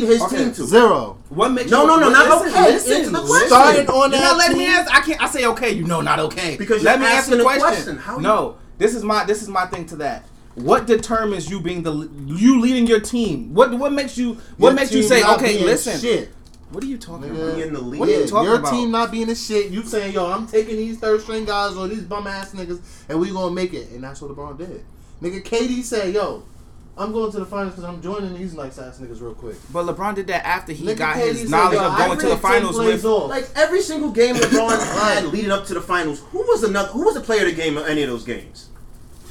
lead his Okay, team to? Zero. What makes No, you, no, no, not listen, okay. Listen, Answer the question. Starting on You're that not letting me team. answer. I can't. I say okay. You know, not okay. Because let you're me answer asking the question. question. How no, this is my this is my thing to that. What determines you being the you leading your team? What what makes you what Your makes you say okay? Listen, Shit. what are you talking Nigga. about? Be in the league. What are you Yeah, talking your about? team not being a shit. You saying, yo, I'm taking these third string guys or these bum ass niggas, and we gonna make it. And that's what LeBron did. Nigga, KD said, yo, I'm going to the finals because I'm joining these nice ass niggas real quick. But LeBron did that after he Nigga, got KD his said, knowledge yo, of I going to the finals with. off. Like every single game LeBron had leading up to the finals, who was another? Who was the player of the game of any of those games?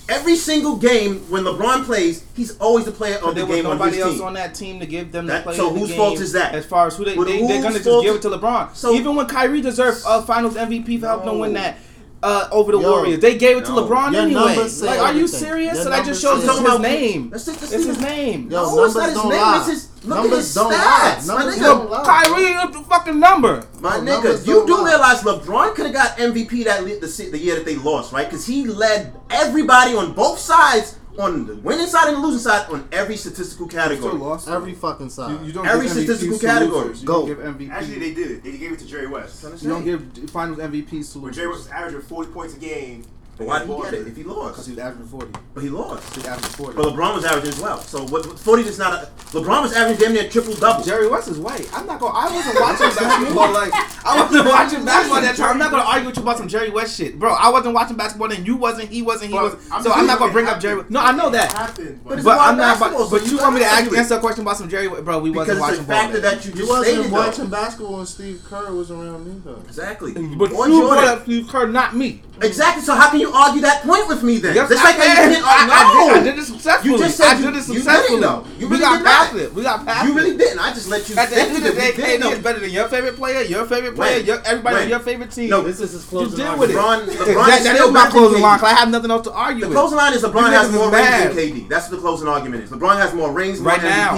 Every single game when LeBron plays, he's always the player of the There was game on nobody else team. on that team to give them That- the play so of the whose game. fault is that? As far as who they, Well, they they're gonna just fault give it to LeBron. So- Even when Kyrie deserved uh, Finals MVP for helping them win that uh, over the Yo, Warriors, they gave it to no. LeBron Your anyway. numbers say Like, are you everything. serious? Your so that numbers just shows say it's his about- name. That's just- that's it's just- his name. Yo, no, it's numbers not his don't name. lie. It's his look Numbers at his don't stats. lie. My Numbers nigga, don't lie. Kyrie is the fucking number. My No, nigga, numbers you don't do lie. realize LeBron could have got MVP that le- the, se- the year that they lost, right? Because he led everybody on both sides, on the winning side and the losing side, on every statistical category. lost. Every fucking side. You, you don't Every give MVPs statistical category. losers. You Go. don't give MVP. Actually, they did. They gave it to Jerry West. you don't give Finals MVPs to Where Jerry losers West was averaging 40 points a game. But why did he get it if he lost? because he was averaging forty. But he lost. He was averaging forty. But LeBron was averaging as well. So what? what- Forty is not a. LeBron was averaging damn near triple double. Jerry West is white. I'm not gonna. I wasn't watching basketball. Like I wasn't watching basketball that time. I'm not gonna argue with you about some Jerry West shit, bro. I wasn't watching basketball then. You wasn't. He wasn't. He But wasn't. I'm so I'm not gonna it bring up happened. Jerry. No, I know that. happened, But but it's But I'm not. basketball, But, but you you want me to gotta ask, argue answer a question about some Jerry? Bro, we Because wasn't it's watching the factor ball. that you You just wasn't watching basketball when Steve Kerr was around either. Exactly. But Or you Jordan. brought up Steve Kerr, not me. Exactly. So how can you argue that point with me then? Yes, Just I like can. you I. I, did, I did it successfully. You just said I you- did it you didn't, successfully. though. You we really got did past it. We got past it. You really didn't. I just let you. At the end of the day, that KD is better than your favorite player, your favorite player, When? your, everybody on your favorite team. No, This is his Just closing deal argument. with it. LeBron- LeBron that still is my closing line. I have nothing else to argue The with. closing line is LeBron You has more rings than KD. That's what the closing argument is. LeBron has more rings, more right now.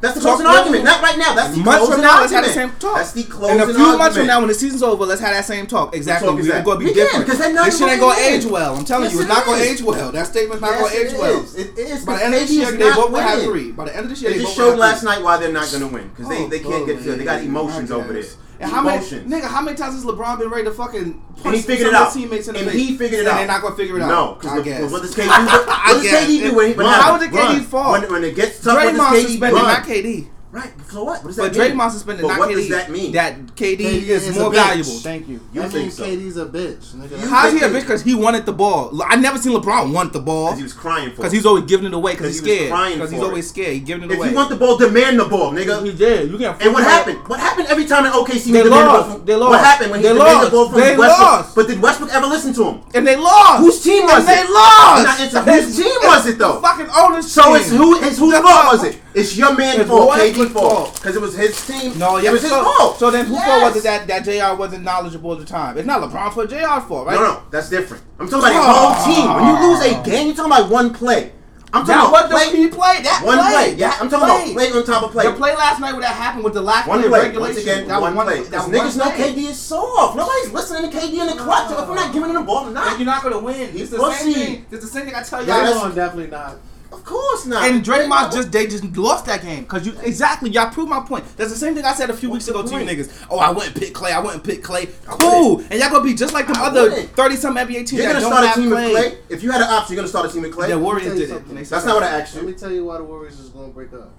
That's the closing about- argument. Not right now. That's the months closing from now, let's have argument. the same talk. That's the closing argument. And a few months from now, when the season's over, let's have that same talk. Exactly. talk We're to be We can, different. not This shit ain't gonna going to win. age well. I'm telling Yes, you, it's it not going to age well. That statement's not Yes, going to it age well. is. It is. By the end of this year, they both will have three. By the end of this year, They just showed last night why they're not going to win because they, Oh, they can't get to it. They got emotions over there. And how many, nigga, how many times has LeBron been ready to fucking punch he figured some it out. his teammates in the And face? he figured it out? and out. they're not gonna figure it out. No, because what does KD do? What does. KD do when, he- how it KD's Run. When, when it gets tough, Draymond KD suspended, not KD. Right. So what? What does But that mean? Draymond suspended, But not what KD. does that mean? That KD, KD is, is more valuable. Thank you. You that think means so? KD's a bitch. Nigga. You How's he a bitch? Because he wanted the ball. I never seen LeBron want the ball. Because he was crying for it. Because he's always giving it away. Because 'Cause he's scared. Because he's always scared. He's giving it If away. you want the ball, demand the ball, nigga. he did. You can't. And what happened? What happened every time in OKC? They he demanded lost. the ball from, They What lost. happened when he They demanded lost. the ball from They Westbrook? lost. But did Westbrook ever listen to him? And they lost. Whose team was and it? They lost. whose team was it though? Fucking owners. So it's who? It's whose That's fault was it? It's your man's It's fault, KD fault, fault. because it was his team. No, yeah, it was his so, fault. So then, whose Yes. fault was it that that Jr. wasn't knowledgeable at the time? It's not LeBron for Jr.'s fault, right? No, no, that's different. I'm talking about the whole ah. team. When you lose a game, you're talking about one play. I'm talking That about what the play. he played. That One play. play. Yeah, I'm talking play. about play on top of play. The play last night where that happened with the lack One of play. regulation. Once again, that one was play. That Because niggas know. KD is soft. Nobody's listening to KD in the clutch. If I'm not giving him the ball, I'm And not. you're not gonna win. It's the Pussy. same thing. It's the same thing I tell Yeah, y'all. Draymond definitely not. Of course not. And Draymond just they just lost that game because you exactly y'all proved my point. That's the same thing I said a few What's weeks ago the to you niggas. Oh, I went and pick Clay. I went and pick Clay. Cool, and y'all gonna be just like the other thirty some NBA teams You're gonna don't start a team Clay. with Clay. If you had an option, you're gonna start a team with Clay. The Warriors did it. you and they That's not what. I asked you. Let me tell you why the Warriors is gonna break up.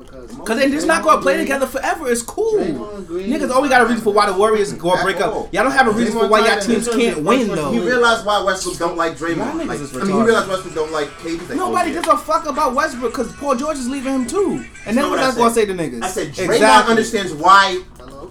Because Cause they just not gonna play together forever. It's cool. Niggas is always got a reason for why the Warriors go At break up. Y'all don't have a reason for why y'all teams can't win though. He realized why Westbrook don't like Y'all Draymond. Like, is I mean, he retarded. realized Westbrook don't like KD. Nobody gives a fuck about Westbrook because Paul George is leaving him too. And then not what what I I gonna say said. to niggas? I said Draymond Exactly. understands why.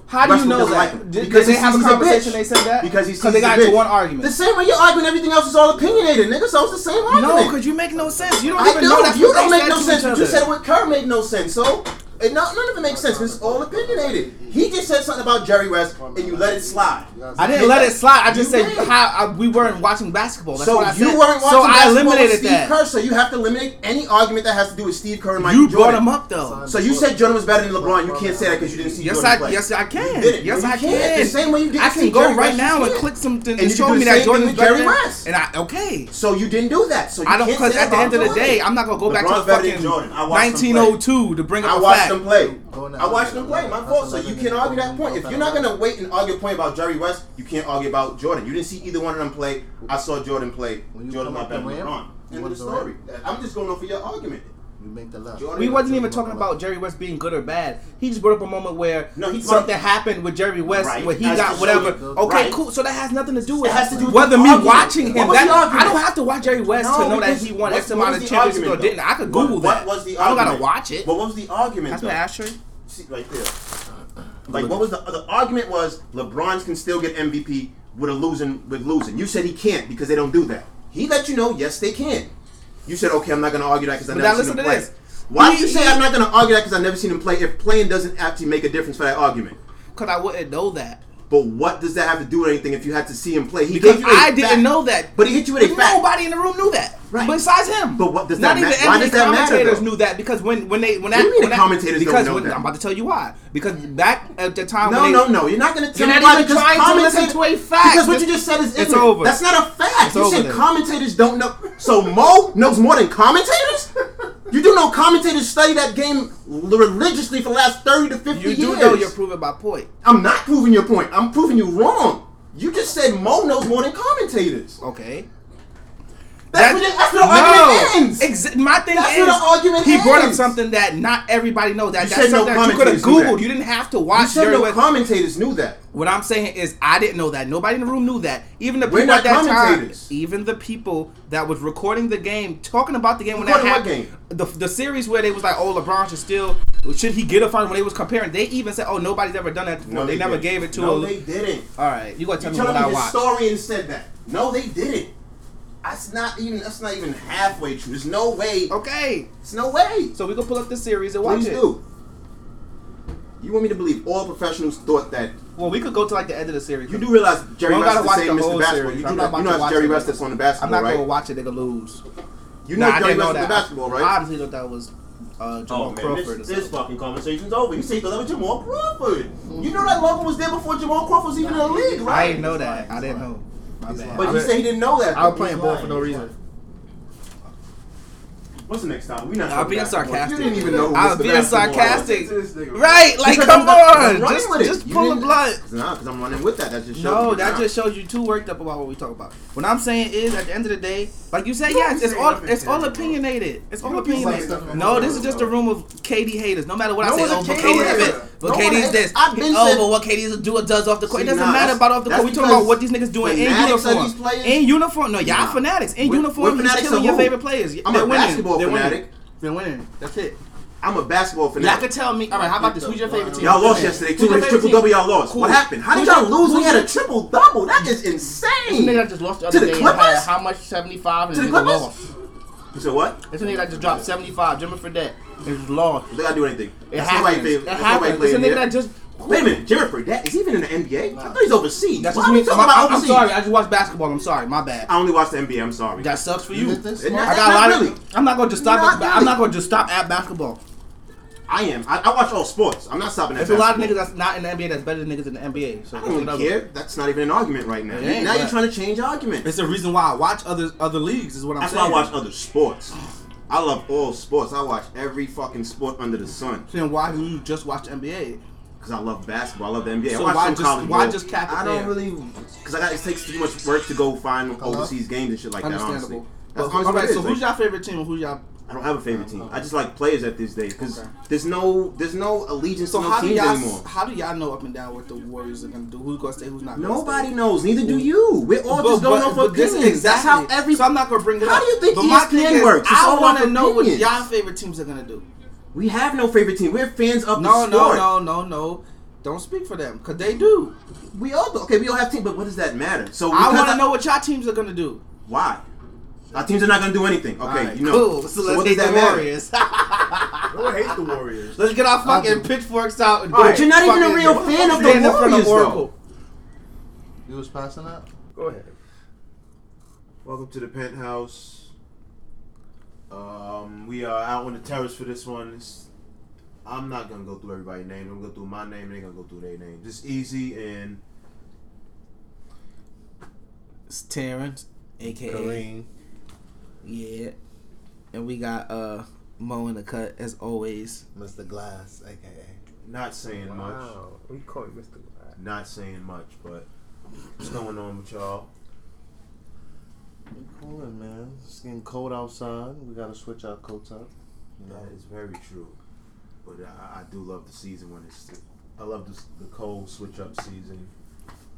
Hello? How do you know that? like him. Did, Because did they he have a sees a conversation? They said that Because he's sees they got into one argument. The same way you're arguing, everything else is all opinionated, nigga. So it's the same argument. No, because you make no sense. You don't I even do. know that's you don't make no sense. each What you said with Kerr made no sense. So and not, none of it makes sense because it's all opinionated. He just said something about Jerry West, and you let it slide. I didn't let it slide. I just said how I, we weren't watching basketball. That's so you weren't watching so basketball I eliminated with Steve that. Kerr. So you have to eliminate any argument that has to do with Steve Kerr and Michael you Jordan. brought him up though. So you said Jordan was better than LeBron. You can't say that because you didn't see yes, Jordan I, play. Yes, I can. Yes, I can. The same way you did. I can go Jerry right West now and click something and, and show me that Jordan Jerry West. And I okay. So you didn't do that. So I don't because at the end of the day, I'm not gonna go back to fucking 1902 to bring up a fact watched him play. I watched him play. My fault. So you can't argue that point. If you're not gonna wait and argue a point about Jerry West, you can't argue about Jordan. You didn't see either one of them play. I saw Jordan play. Jordan my better LeBron. End of the story. I'm just going off for your argument. You make the. Jordan we wasn't even talking about Jerry West being good or bad. He just brought up a moment where no, he something brought, happened with Jerry West right. where he got whatever. Show, okay, right. cool. So that has nothing to do with it. Has to do whether me argument. watching him. That, I don't have to watch Jerry West no, to know that he won X amount of championships or didn't. I could Google what, that. Was the? I don't gotta watch it. But what was the argument? That's though? my. See right there. Uh, like what was the uh, the argument was LeBron's can still get MVP with a losing with losing. You said he can't because they don't do that. He let you know yes they can. You said, okay, I'm not going to argue that because I've never seen him play. This. Why do you say I'm not going to argue that because I've never seen him play if playing doesn't actually make a difference for that argument? Because I wouldn't know that. But what does that have to do with anything if you had to see him play? He because I didn't know that. But he hit you with a fact. Nobody in the room knew that. Right. Besides him. But what does that Not matter? Even why does that matter? Commentators knew that because when when they when that, you mean when the commentators because don't know when, that? I'm about to tell you why. Because back at the time, no, no, no, you're not going to tell you're not even trying to listen to a fact because what you just said is ignorant. it's over. That's not a fact. It's you said then. commentators don't know. So Mo knows more than commentators. You do know commentators study that game religiously for the last 30 to 50 years. You do years. know you're proving my point. I'm not proving your point. I'm proving you wrong. You just said Mo knows more than commentators. Okay. That's, that, that's where the argument no. ends. My thing that's is, the argument he ends. brought up something that not everybody knows. That, you that's said something no that you could have Googled. You didn't have to watch. You said no commentators knew that. What I'm saying is, I didn't know that. Nobody in the room knew that. Even the We're people at that time, even the people that was recording the game, talking about the game recording when that happened. The, the series where they was like, oh, LeBron should still should he get a final? When they was comparing, they even said, "Oh, nobody's ever done that before. No, they, they never didn't. gave it to." No, a, they didn't. All right, you gotta tell me what me I watched. Historian said that. No, they didn't. That's not even. That's not even halfway true. There's no way. Okay. It's no way. So we gonna pull up the series and watch Please it. do. You want me to believe all professionals thought that? Well, we could go to like the end of the series. You do realize Jerry West is the same Mr. Basketball. Series. You do not, you know Jerry West that's on the basketball, I'm not gonna watch it. They're gonna lose. You know nah, Jerry West the basketball, right? I honestly thought that was uh, Jamal oh, man. Crawford. This, this fucking conversation's over. You say that was Jamal Crawford. Mm-hmm. You hmm. know that logo was there before Jamal Crawford was even in the league, right? I didn't know that. I didn't know. My bad. But you said he didn't know that. I was playing ball for no reason. What's the next topic? We not. I'll being sarcastic. You didn't even know. I'll being sarcastic. Right? Like, come on, just, just pull the blunt. No, because I'm running with that. That just shows. No, that just shows you too worked up about what we talk about. What I'm saying is, at the end of the day, like you said, yes, it's all it's all opinionated. It's all opinionated. No, this is just a room of KD haters. No matter what I say, oh, but KD's this, but KD's this. Oh, but what KD do or does off the court. It doesn't matter about off the court. We talking about what these niggas doing in uniform. In uniform, no, y'all fanatics. In uniform, you killing your favorite players. I'm a basketball they're. Winning. They're winning. That's it. I'm a basketball fanatic. Y'all could tell me. All right, how about this? Who's your favorite team? Y'all lost yesterday. Two wins, triple double. Y'all lost. Cool. What happened? How did y'all lose? We had a triple double. That is insane. This nigga just lost the other to the day. Clippers? How much? Seventy five. To the Clippers. Lost. You said what? This nigga that just dropped seventy five. Jimmer Fredette. It's lost. They gotta do anything. It that's happens. It happens. It's a nigga that just Wait a minute, Jimmer That is he even in the NBA? I thought he's overseas. That's Why are we talking about I'm, I'm sorry. I just watched basketball. I'm sorry. My bad. I only watch the NBA. I'm sorry. That sucks for you. I got a lot really. of. I'm not going to just stop. Not at, really. I'm not going to just stop at basketball. I am. I, I watch all sports. I'm not stopping at There's a lot of niggas that's not in the NBA that's better than niggas in the NBA. So I don't care. That's not even an argument right now. Ain't, now you're trying to change argument. It's the reason why I watch other other leagues. Is what I'm That's why saying. I watch other sports. I love all sports. I watch every fucking sport under the sun. Then why do you just watch NBA? because I love basketball. I love the NBA. So why just why just cap it I don't there? really because I got it takes too much work to go find overseas games and shit like that. Honestly, That's all right. So who's your favorite team? and Who's y'all? I don't have a favorite team. I just like players at this day because okay. there's no there's no allegiance so to no teams anymore. How do y'all know up and down what the Warriors are gonna do? Who's gonna stay? Who's not? Nobody stay? knows. Neither do you. We're all but, just going off opinions. Exactly. That's how every. So I'm not gonna bring it how up. How do you think but ESPN works? It's I want to know what y'all favorite teams are gonna do. We have no favorite team. We're fans of no, the sport. No, no, no, no, no. Don't speak for them because they do. We all do. Okay, we all have teams, but what does that matter? So I want to know what your teams are going to do. Why? Our teams are not going to do anything. Okay, right, you know. Cool. So, so what does Warriors. matter? hates the Warriors. Let's get our fucking pitchforks out. And but you're not even a real the, fan of the Warriors, front of Oracle. You was passing up. Go ahead. Welcome to the penthouse. Um, we are out on the terrace for this one. It's, I'm not gonna go through everybody's name. I'm gonna go through my name. And they're gonna go through their name. Just easy and It's Terrence, aka Kareem. yeah, and we got uh Mo in the cut as always. Mr. Glass, aka. not saying much. We call you Mr. Glad. Not saying much, but what's going on with y'all? We cooling, man. It's getting cold outside. We gotta switch our coats up. You know? That is very true. But I, I do love the season when it's. I love the, the cold switch up season.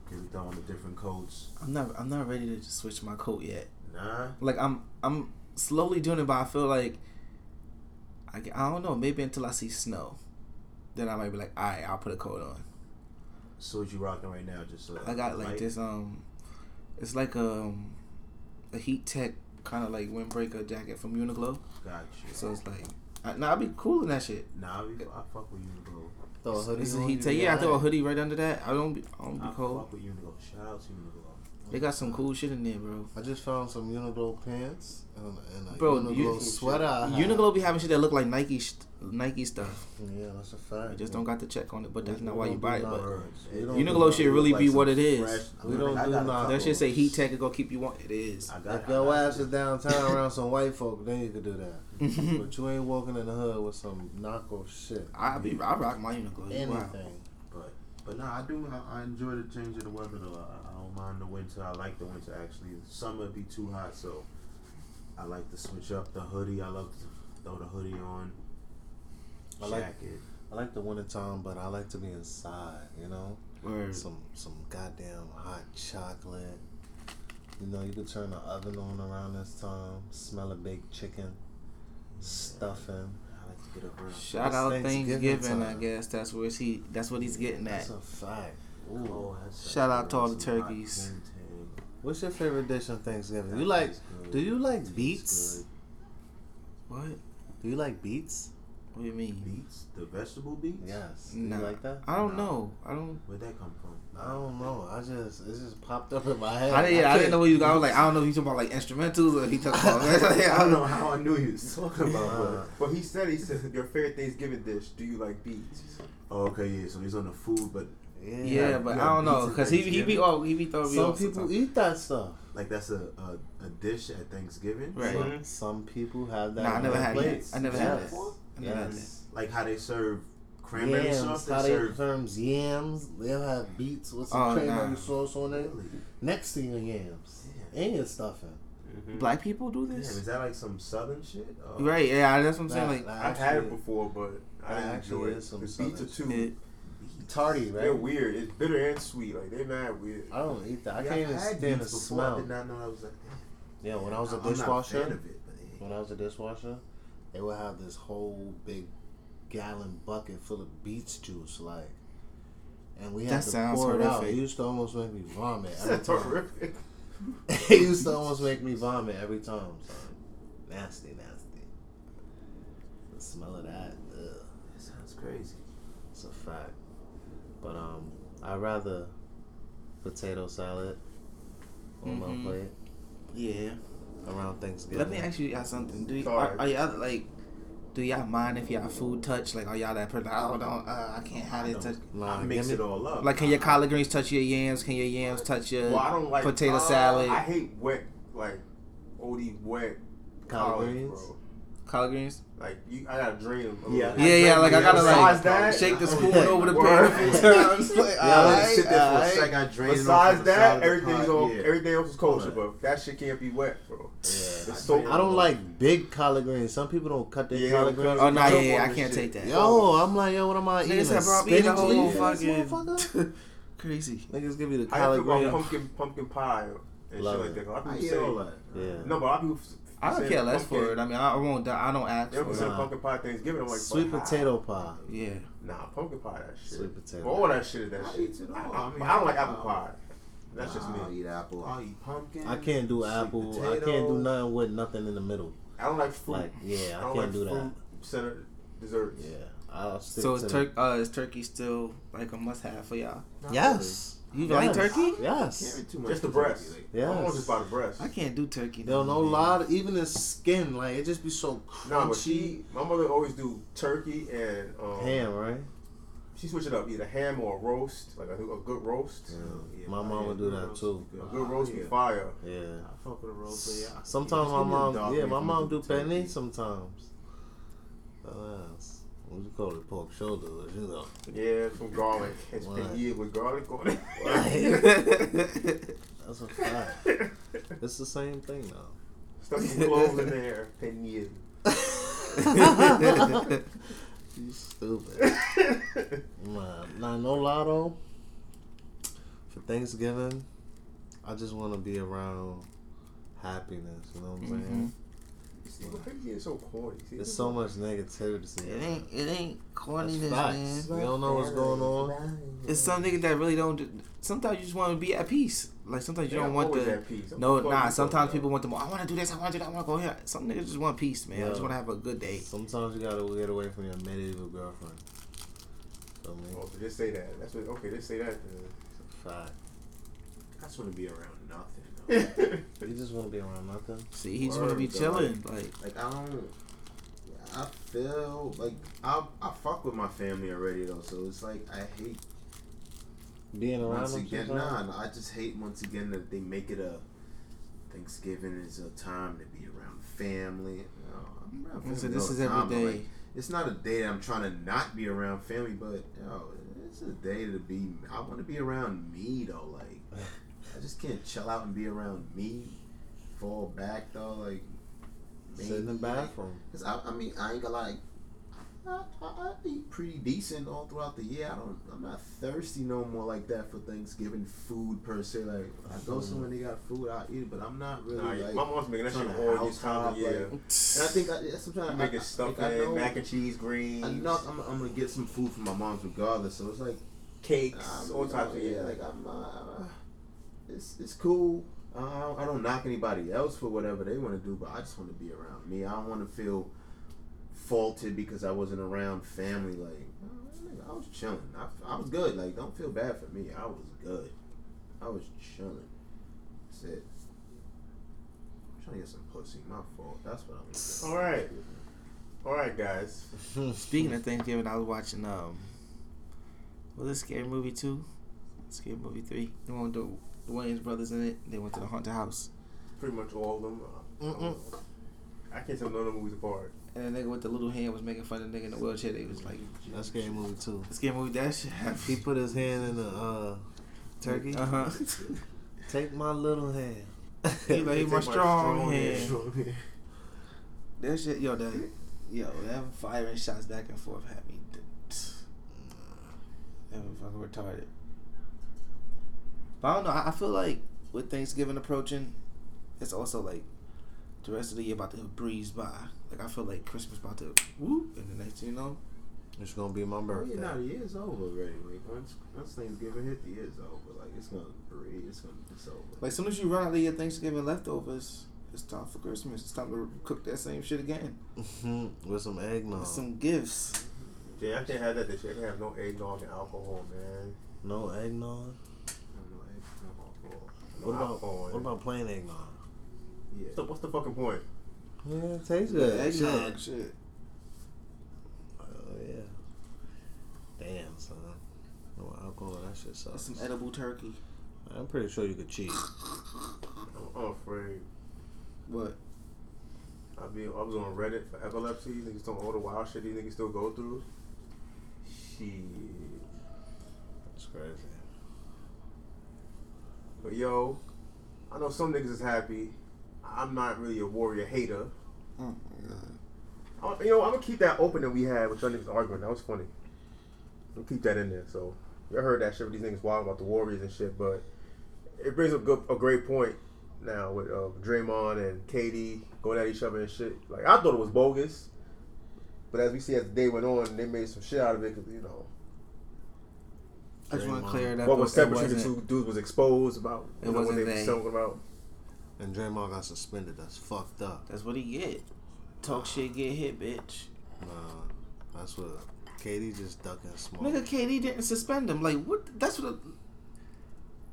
Get we throwing the different coats. I'm not I'm not ready to just switch my coat yet. Nah. Like I'm I'm slowly doing it, but I feel like I, I don't know. Maybe until I see snow, then I might be like, all right, I'll put a coat on. So what you rocking right now? Just uh, I got like light? this um, it's like um, a heat tech kind of like windbreaker jacket from Uniqlo. Got you. So it's like, I, nah, I'd be cool in that shit. Nah, we, I fuck with Uniqlo. Throw a hoodie It's a heat tech. Yeah, I throw a hoodie right under that. I don't be I don't be I cold. fuck with Uniqlo. Shout out to Uniqlo. They got some cool shit in there, bro. I just found some Uniqlo pants and, and a Bro, Uniqlo you- sweater. Uniqlo be having shit that look like Nike sh- Nike stuff. Yeah, that's a fact. You just don't got the check on it, but that's We not why you buy it. But Words. We don't Uniqlo shit really Like be what it is. fresh- We don't do none. That shit say heat tech is gonna keep you want. It is. I got If your ass is downtown around some white folk, then you could do that. but you ain't walking in the hood with some knockoff shit. I be I rock my Uniqlo. Anything. Wow. But nah, I do. I, I enjoy the change of the weather though. I, I don't mind the winter. I like the winter actually. Summer be too hot, so I like to switch up the hoodie. I love to throw the hoodie on. I like- Jacket. I like the wintertime, but I like to be inside, you know? Word. Some some goddamn hot chocolate. You know, you could turn the oven on around this time, smell a baked chicken, stuffing. I like to get around. Shout out Thanksgiving Thanksgiving, I guess that's where he that's what he's getting at. That's a fact. Ooh. Oh, that's Shout out to all the turkeys. What's your favorite dish on Thanksgiving? You like good. do you like beets? What? Do you like beets? What do you mean? Beets? The vegetable beets? Yes. Nah. you like that? I don't Nah. know. I don't. Where'd that come from? I don't know. I just it just popped up in my head. I, didn't, yeah, I didn't know what you. got. I was like, I don't know if you talking about like instrumentals or he talking about. I don't know how I knew you was talking about. Uh, but- But he said, he said, your favorite Thanksgiving dish, do you like beets? Oh, okay, yeah. So he's on the food, but Yeah, Yeah, but I don't know because he he be Thanksgiving? oh he be throwing some people sometimes. eat that stuff. like that's a a, a dish at Thanksgiving. Right. Some, Mhm. some people have that. Nah, I never had that. plates. I never yes. had that. I never. Yes. Like how they serve cranberry Yams, sauce. They how they serve. serve yams. They'll have beets with some Oh, cranberry nah. sauce on it Really? next to your yams and your stuffing. Mm-hmm. Black people do Damn, this, is that like some southern shit? Oh. right? Yeah, that's what I'm saying. That- Like, that I've had it before, but I didn't actually enjoy it. is some The beets are southern too, it, tardy, they're weird. It's bitter and sweet. Like, they're mad weird. I don't eat that. I Yeah, can't I've even had stand the beets before. I smell. did not know that was like. Yeah, when I was a I'm a dishwasher, it, when I was a dishwasher, they would have this whole big gallon bucket full of beets juice, like, and we had That to sounds pour it out. It used to almost make me vomit every That's time. horrific. it used to almost make me vomit every time. So nasty, nasty. The smell of that, ugh, That sounds crazy. it's a fact. But um, I'd rather potato salad on Mhm. my plate yeah. Around Thanksgiving. Let me ask you y'all something. Do you, Sorry. are, are y'all like? Do y'all mind if y'all food touch? Like, are y'all that person? Oh, don't. Uh, I can't have I it touch. Nah, I mix give it all up. Like, can your collard greens touch your yams? Can your yams touch your Well, I don't like potato uh, salad? I hate wet, like, OD wet Collard collard greens? bro. Collard greens? Like, you, I gotta drain them. Yeah. Yeah, yeah. Like I gotta like that, shake the spoon Yeah. over the pan a few times. Like, Yeah, I let it sit there for a second. I drain Besides to the side that, of the everything's pot, all, yeah. everything else is kosher, Right. but that shit can't be wet, bro. Yeah. It's so I don't like big collard greens. Some people don't cut their Yeah, collard greens. Oh no, yeah, Jump yeah, on I can't take that. Yo, I'm like, yo, what am I eating? Niggas said, A eating a spinach whole fucking motherfucker? crazy. Niggas give you the collard feel about pumpkin pumpkin pie and Love shit like that? A lot of I people eat all that. Yeah. no, but a lot of people. I don't care less for it. I mean, I won't. Die. I don't ask They don't for consider it. Nah. pumpkin pie Thanksgiving. I'm like, Sweet but how? potato pie. Yeah. Nah, pumpkin pie that shit. Sweet potato. All that shit is that I shit. eat. I, I, I mean, I don't like apple pie. That's just me. I'll me. eat apple. I'll eat pumpkin. I can't do sweet apple. I can't do nothing with nothing in the middle. I don't like fruit. Like, yeah, I, don't can't like do that. fruit centered desserts. Yeah, I'll stick So to is, tur- uh, is turkey still like a must have for y'all? Not Yes. You Yes. like turkey? really. Yes. Carry too much Just the for turkey, breast. like- Yes. I'm just by the breast. I can't do turkey. Yo, no man. lie, even the skin, like it just be so crunchy. Nah, but she, my mother always do turkey and um, ham, right? She switch it up, either ham or a roast, like a, a good roast. Yeah. Yeah, My my mom would do that roast too. A good. good roast be Yeah. fire. Yeah. I fuck with a roast, but yeah. Sometimes Yeah, my just give me a mom, yeah, my mom do turkey. penne sometimes. Oh, yes. What you call it? Pork shoulder, you know. Yeah, some garlic. It's been years with garlic on it. That's a fact. It's the same thing though. Stuff some cloves in there. Penne. You stupid. nah, nah, no lotto. For Thanksgiving, I just want to be around happiness. You know what I'm mm-hmm. saying? See, why you getting so corny? See, There's so much negativity. It ain't. It ain't corniness, man. We don't know what's going on. It's some niggas that really don't. do- Sometimes you just want to be at peace. Like sometimes you Yeah, don't I'm want always the. at peace. I'm No, nah. Sometimes people want the. I want to do this. I want to do that. I want to go here. Some niggas just want peace, man. I just want to have a good day. Sometimes you gotta get away from your medieval girlfriend. Feel me? Oh, just say that. That's what. Okay, just say that. Uh, Fact. I just want to be around nothing. Then. You just want to be around nothing. See, he just want to be chilling. Like Like I don't. I feel like I I fuck with my family already though, so it's like I hate Being around once again. sometimes. Nah, I just hate once again that they make it a Thanksgiving is a time to be around family. No, I'm around family so this is the time, but, day. like, it's not a day that I'm trying to not be around family, but yo, it's a day to be. I want to be around me though. Like I just can't chill out and be around me. Fall back though, like Sit in the maybe, like, bathroom. Cause I, I mean, I ain't gonna like. I, I, I eat pretty decent all throughout the year. I don't. I'm not thirsty no more like that for Thanksgiving food per se. Like I go somewhere and they got food, I eat it, but I'm not really Nah, like. my mom's making that shit trying to all house these times hop, like- and I think I, that's what I'm trying to Making I- stuff like, I in mac and cheese, greens, I know I'm, I'm gonna get some food from my mom's regardless. So it's like cakes, I'm, all types of yeah, yeah. like I'm. Uh, it's it's cool. Uh, I don't, knock anybody else for whatever they want to do, but I just want to be around me. I don't want to feel faulted because I wasn't around family. Like uh, I was chilling. I, I was good. Like don't feel bad for me. I was good. I was chilling. That's it. I'm trying to get some pussy. My fault. That's what I'm. Doing. All right. All right, guys. Speaking of Thanksgiving, I was watching um, was it Scary Movie two, Scary Movie three. The one with the, the Wayans brothers in it. They went to the haunted house, Pretty much all of them. Uh, Mm-mm. I can't tell none of the movies apart. and the nigga with the little hand was making fun of the nigga in the wheelchair. They was like, That's scary movie too. Scary Movie that shit. He put his hand in the uh, turkey. Uh huh. Take my little hand. He like, he my my strong strong hand. hand. That shit, yo, that, yo, that firing shots back and forth had me. d- That was fucking retarded. But I don't know. I I feel like with Thanksgiving approaching, it's also like the rest of the year about to breeze by. Like I feel like Christmas about to whoop, and the next you know, It's gonna be my Oh, birthday. yeah, no, the year's over already. Like once once Thanksgiving hit, the year's over. Like it's gonna breeze. It's gonna it's over. like as soon as you run out of your Thanksgiving leftovers, it's time for Christmas. It's time to cook that same shit again. Mm-hmm. With some eggnog. With some gifts. Yeah, I can't have that this year. I can't have no eggnog and alcohol, man. No eggnog. I don't know, it's no alcohol. No What about alcohol what it. about plain eggnog? Yeah. So what's the fucking point? Yeah, it tastes The good. eggnog, Shit. shit. Oh yeah. Damn son. No alcohol. That shit That's sucks. some edible turkey. I'm pretty sure you could cheat. I'm, I'm afraid. What? I mean, I was on Reddit for epilepsy. Niggas talking all the wild shit these niggas still go through. Shit. That's crazy. But yo, I know some niggas is happy. I'm not really a warrior hater. Oh, I, you know, I'm gonna keep that open that we had with y'all niggas arguing. That was funny. We'll keep that in there. So, you heard that shit with these niggas wild about the Warriors and shit, but it brings up good, a great point now with uh, Draymond and KD going at each other and shit. Like, I thought it was bogus, but as we see as the day went on, they made some shit out of it because, you know, I just want to clear it up. what was It separate between the two dudes was exposed about It you know, what wasn't they they. was talking about. And Draymond got suspended. That's fucked up. That's what he get. Talk shit, get hit, bitch. Nah. That's what KD just ducking smoke. Nigga, KD didn't suspend him. Like what? That's what.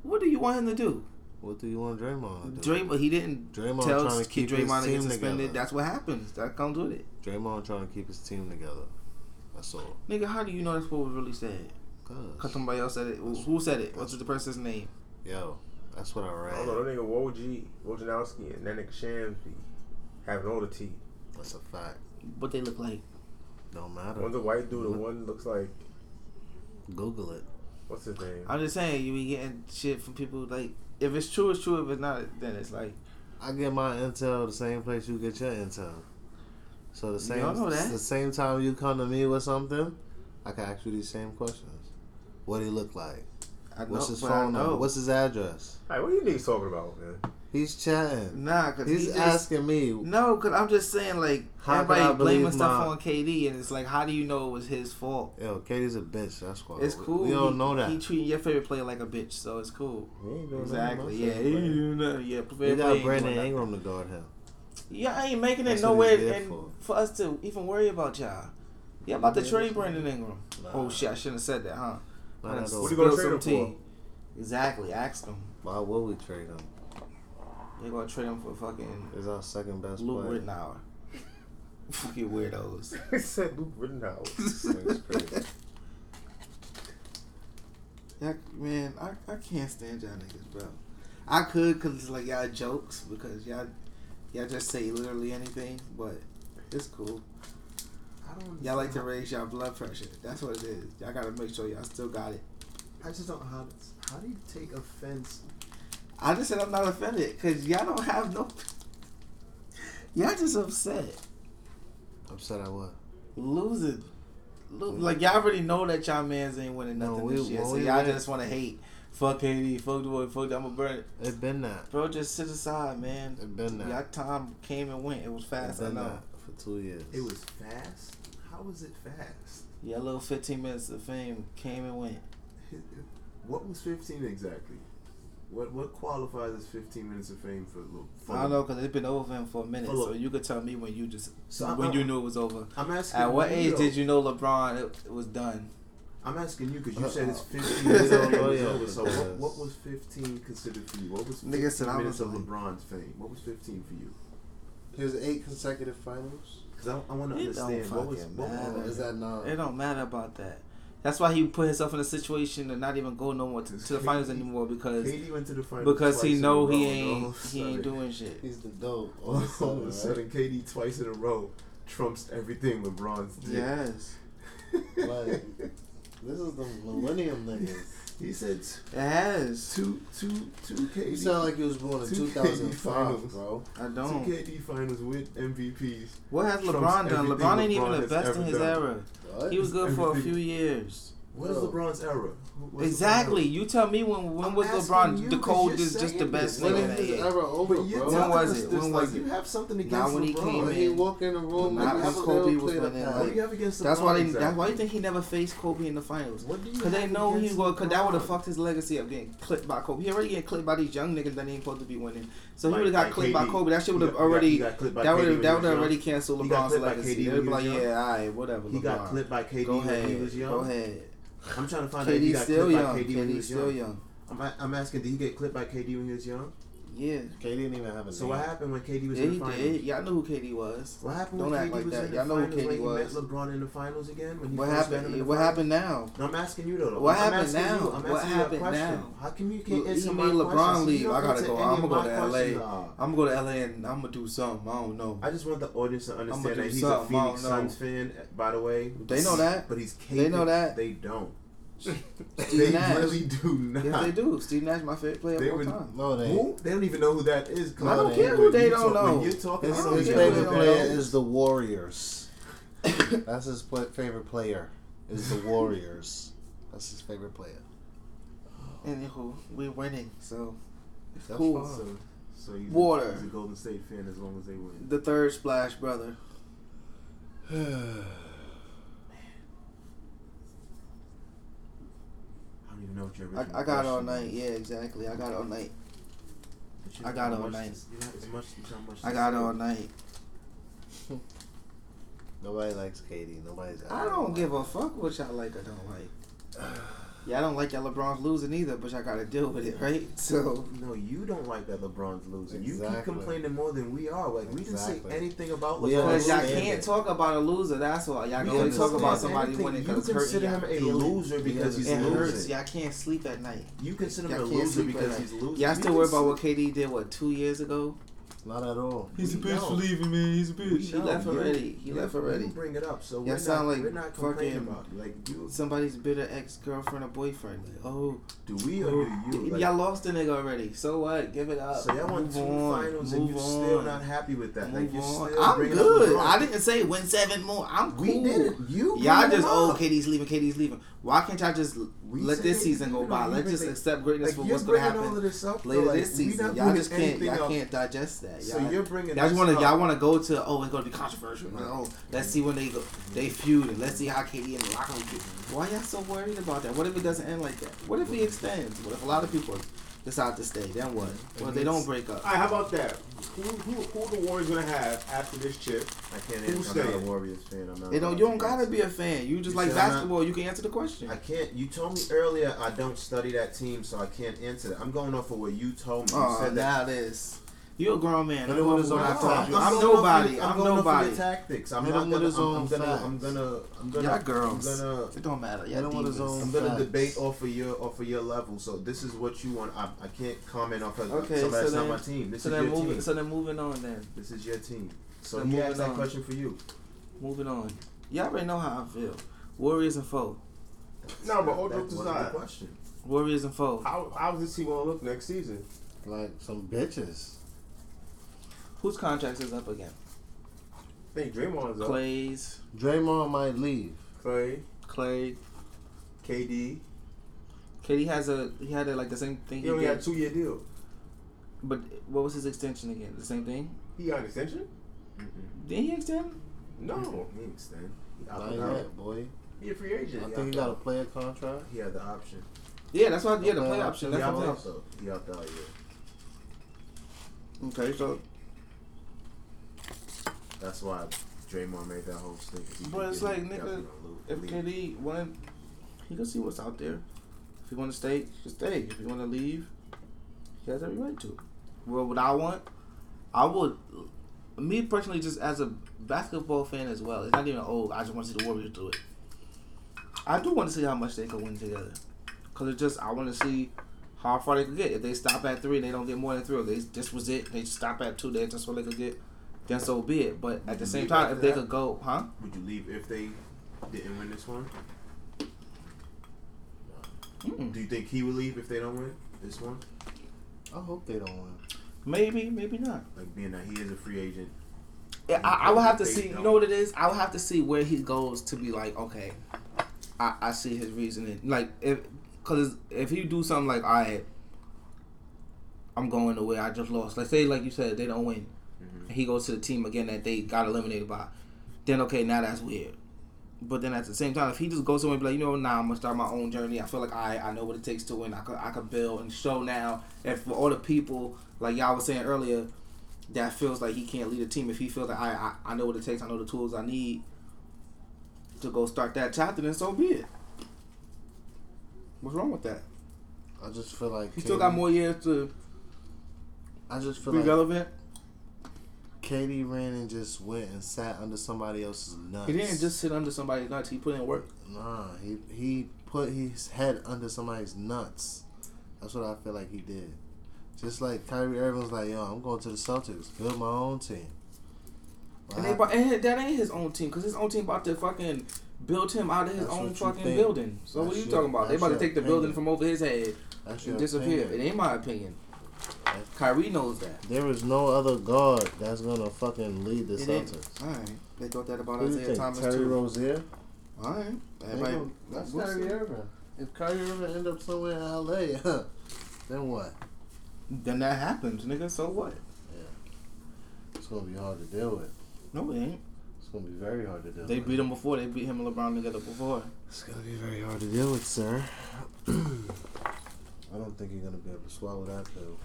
What do you want him to do? What do you want Draymond to do? Draymond, he didn't Draymond tell trying to keep his Draymond to get suspended. together. That's what happens. That comes with it. Draymond trying to keep his team together. That's all. Nigga, how do you know that's what was really said? Cause Cause somebody else said it. Who said it? What's the person's name? yo, that's what I I don't know. read. That nigga Woj, Wojnarowski, and that nigga Shams be having all the tea. That's a fact. What they look like? Don't matter. One's a white dude, and one looks like Google it. what's his name? I'm just saying, you be getting shit from people like. If it's true, it's true. If it's not, then it's like. I get my intel the same place you get your intel. So the same Y'all know that. the same time you come to me with something, I can ask you these same questions. What he look like? I know, What's his phone number? know. What's his address? Hey, what are you niggas talking about, man? He's chatting. Nah, cause He's he just, asking me. No, cause I'm just saying like How could I everybody blaming believe stuff my- on KD, and it's like, how do you know it was his fault? Yo, KD's a bitch. That's why. It's cool. We don't he, know that. He treating your favorite player like a bitch, so it's cool. He ain't doing nothing Exactly. Yeah. my favorite player. Yeah. Yeah. You favorite player got ain't Brandon doing Ingram to guard him. nothing. Yeah, I ain't making it That's what nowhere and for. for. us to even worry about y'all. Yeah, about to trade Brandon Ingram. Nah. Oh shit, I shouldn't have said that, huh? Not I done at. What you gonna trade some him for? Exactly. Ask them. Why will we trade him? They're gonna trade him for fucking Is our second best Luke player. Rittenauer. fucking weirdos. he said Luke Rittenhouse. That's crazy. Yeah, man, I, I can't stand y'all niggas, bro. I could cause it's like y'all jokes because y'all y'all just say literally anything, but it's cool. I. Y'all like to raise y'all blood pressure. That's what it is. Y'all gotta make sure y'all still got it. I just don't know how. To, how do you take offense? I just said I'm not offended because y'all don't have no. Y'all just upset Upset at what? losing. Lo- Like y'all already know that y'all mans ain't winning No, nothing we- this year, when so oh, y'all win- just want to hate. Fuck KD, fuck the boy, fuck. I'm gonna burn it, It been that. bro. Just sit aside, man. It been that. Y'all time came and went. It was It fast. I know. that for two years. It was fast. How was it fast? Yeah, a little 15 minutes of fame came and went. What was 15 exactly? What what qualifies as 15 minutes of fame for? A little? For I don't know because it's been over him for a minute, For so look- you could tell me when you just So when I- you knew it was over. I'm asking. At what age though. did you know LeBron it, it was done? I'm asking you because you Uh, said it's uh, 15 minutes of fame was over. So what, what was 15 considered for you? What was 15 Nigga said I minutes was of like- LeBron's fame? What was 15 for you? His eight consecutive finals. Because I, I want to It don't understand what was fucking what matter. Is that not? It don't matter about that. That's why he put himself in a situation to not even go no more to, to the finals anymore because KD went to the finals because he twice in know he ain't and all he ain't doing shit. He's the dope. All of a sudden, KD twice in a row trumps everything LeBron's did. Yes, Like, this is the millennium niggas. He said it has. two, two, two KD. You sound like you was born in Two 2005, finals. bro. I two don't. KD finals with MVPs. What has trumps LeBron done? LeBron ain't even the best in his done. era. What? He was good for a few years. What is Bro. LeBron's era? Who- Exactly. LeBron's You tell me when when I'm was asking LeBron? you the 'cause cold you're is just the saying best this. when nigga in is the his eight. era over, But you're bro? When telling was us it? this When like was you it? have something against Not when he LeBron. came When in. he walk in the room, Not and when have Kobe them was play the winning, pass. What do you have against LeBron? That's why they, exactly? that's why you think he never faced Kobe in the finals. What do you Cause they have know he against would, cause that would have LeBron? fucked his legacy up getting clipped by Kobe. He already getting clipped by these young niggas that ain't supposed to be winning. So he Like- would have got like clipped by KD. Kobe. That shit would He have got- he got- already he got clipped by that KD would have when that he would was have already canceled He got LeBron's clipped by legacy. KD They'd when be he like, was young. yeah, all right, whatever. He got LeBron. clipped by KD Go when ahead. he was young. Go ahead. I'm trying to find out if he got still clipped young. by KD when he was still young. young. I'm, I'm asking, did he get clipped by KD when he was young? Yeah. KD didn't even have a So name. what happened when KD was Yeah, in the finals? did. Y'all knew who KD was. What happened Don't when act KD like was that. in the Y'all know who KD when he was. met LeBron in the finals again? When he What first him happened? What finals? happened now? No, I'm asking you though. What I'm happened now? You, I'm What asking you a happened question. now? How come you He can't answer my LeBron questions? leave. You don't I gotta go. I'm gonna go my to LA. questions. Nah. I'm gonna go to LA and I'm gonna do something. I don't know. I just want the audience to understand do that he's a Phoenix don't. Suns fan, by the way. They know that. But he's They know that. They don't. Steve they Nash. really do not. Yes, they do. Steve Nash, my favorite player They of all time. No, they. Who? They don't even know who that is. I don't they care who they don't talk- know. You're talking His, about his the favorite they don't player know. is the Warriors. That's his pla favorite player. Is the Warriors. That's his favorite player. Anywho, we're winning, so it's That's cool. fine. So, so he's, Water. he's a Golden State fan as long as they win. The third splash, brother. don't even know what your I, original I got it all night. was. Yeah, exactly. I got it all night. I got it all night. to- You don't have as much, you don't have much I got all night. Nobody likes KD. Nobody's. I don't give a fuck what y'all like or don't like. Yeah, I don't like that LeBron's losing either, but y'all gotta deal with it, right? So No, you don't like that LeBron's losing. Exactly. You keep Exactly. complaining more than we are. Like we didn't say anything about We LeBron. because y'all can't it. talk about a loser. That's why y'all can only talk about somebody anything. winning You because it's hurting consider him a loser because he's it losing. hurts. Y'all can't sleep at night. You consider him Y'all a loser because he's night. losing. Y'all still worry about what KD did? What two years ago? Not at all. He's a bitch for leaving, man. He's a We He know. left You- already. He you- left already. You bring it up, so Y'all we're sound not, like we're not complaining fucking- about it. Like you, Somebody's bitter ex girlfriend or boyfriend. Like, oh, do we or do you? Like, y'all lost the nigga already. So what? Give it up. so y'all won two on. finals and you're still not happy with that. Move like you're on. still I'm good. I didn't say win seven more. I'm cool. We did it. You. Y'all just him oh up. KD's leaving, KD's leaving. Why can't y'all just We let this season go by? Let's just like- accept greatness Like for what's bringing all happen of this up later like, this season. Y'all just can't. Y'all can't digest that. So Y'all, so you're bringing. y'all want to. up. Y'all want to go to oh it's gonna be controversial. Like, oh let's see when they go they feud and let's see how KD and the locker room. Why y'all so worried about that? What if it doesn't end like that? What if he extends? What if a lot of people decide to stay? Then what? Well, they don't break up. All right, how about that? Who who who the Warriors gonna have after this chip? I can't Who's answer. I'm not a? Warriors fan. I'm not. You know, allowed you don't gotta be a fan. You just You like said not- basketball. You can answer the question. I can't. You told me earlier I don't study that team, so I can't answer that. I'm going off of what you told me. You Oh, said that. now this. You're a grown man. Hit I'm him with his for what I own told facts. you. I'm nobody. I'm going off of nobody. your tactics. I'm Hit not him with gonna. his I'm, own I'm gonna. I'm gonna. I'm gonna. Y'all girls. I'm gonna. It don't matter. Hit Y'all him with his divas. own I'm gonna debate off of your off of your level. So this is what you want. I, I can't comment off of Okay, somebody so that's then- not my team. This So is then your moving. team. So then moving on. Then This is your team. So So he moving asked that on. question for you. moving on. Y'all already know how I feel. Warriors and foe. No, but all that jokes aside, the question. Warriors and foe. how how's this team gonna look next season? Like some bitches. Whose contract is up again? I think Draymond's up. Clay's, Draymond might leave. Clay, Clay. KD. KD has a he had a, like the same thing. He He only had a two year deal. but what was his extension again? The same thing. He got an extension? Did he extend? No, He ain't stand. He Not opted out. yet, boy. he a free agent. I Yeah, think he I got a thought- player contract. He had the option. Yeah, that's why. Yeah, the play option, option. He That's opted what out though. He opted out. Yeah. Okay, so That's why Draymond made that whole. He But it's like, nigga, if. KD want, he can see what's out there. If he want to stay, just stay. If he want to leave, he has every right to. Well, what I want, I would, me personally, just as a basketball fan as well. It's not even old. I just want to see the Warriors do it. I do want to see how much they can win together, cause it's just I want to see how far they could get. If they stop at three and they don't get more than three, or they this was it, they stop at two, that's what they could get. Then so be it. But at the same time, if they that? could go, huh? Would you leave if they didn't win this one? Mm-mm. Do you think he would leave if they don't win this one? I hope they don't win. Maybe, maybe not. Like being that he is a free agent. Yeah, I, I would have to see. You don't. know what it is? I would have to see where he goes to be like, okay, I, I see his reasoning. Like if, cause if he do something like, all right, I'm going the way I just lost. Let's say, like you said, they don't win. Mhm. He goes to the team again that they got eliminated by. Then okay, now that's weird. But then at the same time, if he just goes somewhere and be like, you know, nah, I'm gonna start my own journey. I feel like I I know what it takes to win. I could I could build and show now. And for all the people like y'all was saying earlier, that feels like he can't lead a team. If he feels like I I, I know what it takes. I know the tools I need to go start that chapter. Then so be it. What's wrong with that? I just feel like He still got more years to I just feel be like relevant. KD ran and just went and sat under somebody else's nuts. He didn't just sit under somebody's nuts. He put in work. Nah, he he put his head under somebody's nuts. That's what I feel like he did. Just like Kyrie Irving was like, yo, I'm going to the Celtics, build my own team. And, and that ain't his own team because his own team about to fucking build him out of his own fucking think. building. So what are you your- talking about? They about to take the building from over his head That's and disappear. opinion. It ain't my opinion. Right. Kyrie knows that. There is no other guard that's gonna fucking lead the It ain't- Celtics. All right, they thought that about Who do Isaiah think? Thomas Terry too. Rozier? All right, everybody. gonna- That's we'll Kyrie see. Irving. If Kyrie Irving end up somewhere in LA, then what? Then that happens, nigga. So what? Yeah, it's gonna be hard to deal with. No, it ain't. It's gonna be very hard to deal with. They with. beat him before. They beat him and LeBron together before. It's gonna be very hard to deal with, sir. I don't think you're gonna be able to swallow that pill.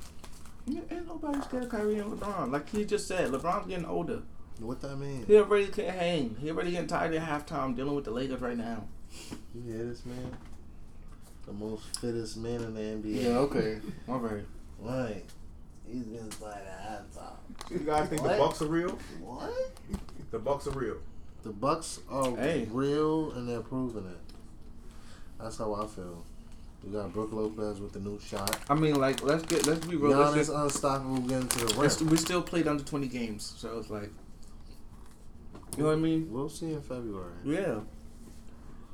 Yeah, Ain't nobody scared of Kyrie and LeBron. Like he just said, LeBron's getting older. What that mean? He already can't hang. He already getting tired at halftime dealing with the Lakers right now. You hear this man? The most fittest man in the NBA. Yeah, okay. All right. Right. He's been like at halftime. So you guys think What? the Bucks are real? What? The Bucks are real. The Bucks are Hey. real and they're proving it. That's how I feel. We got Brook Lopez with the new shot. I mean, like, let's get let's be real. Let's Giannis just, unstoppable getting to the let's, rim. we still played under twenty games, so it's like, you know what I mean? We'll see in February. Yeah.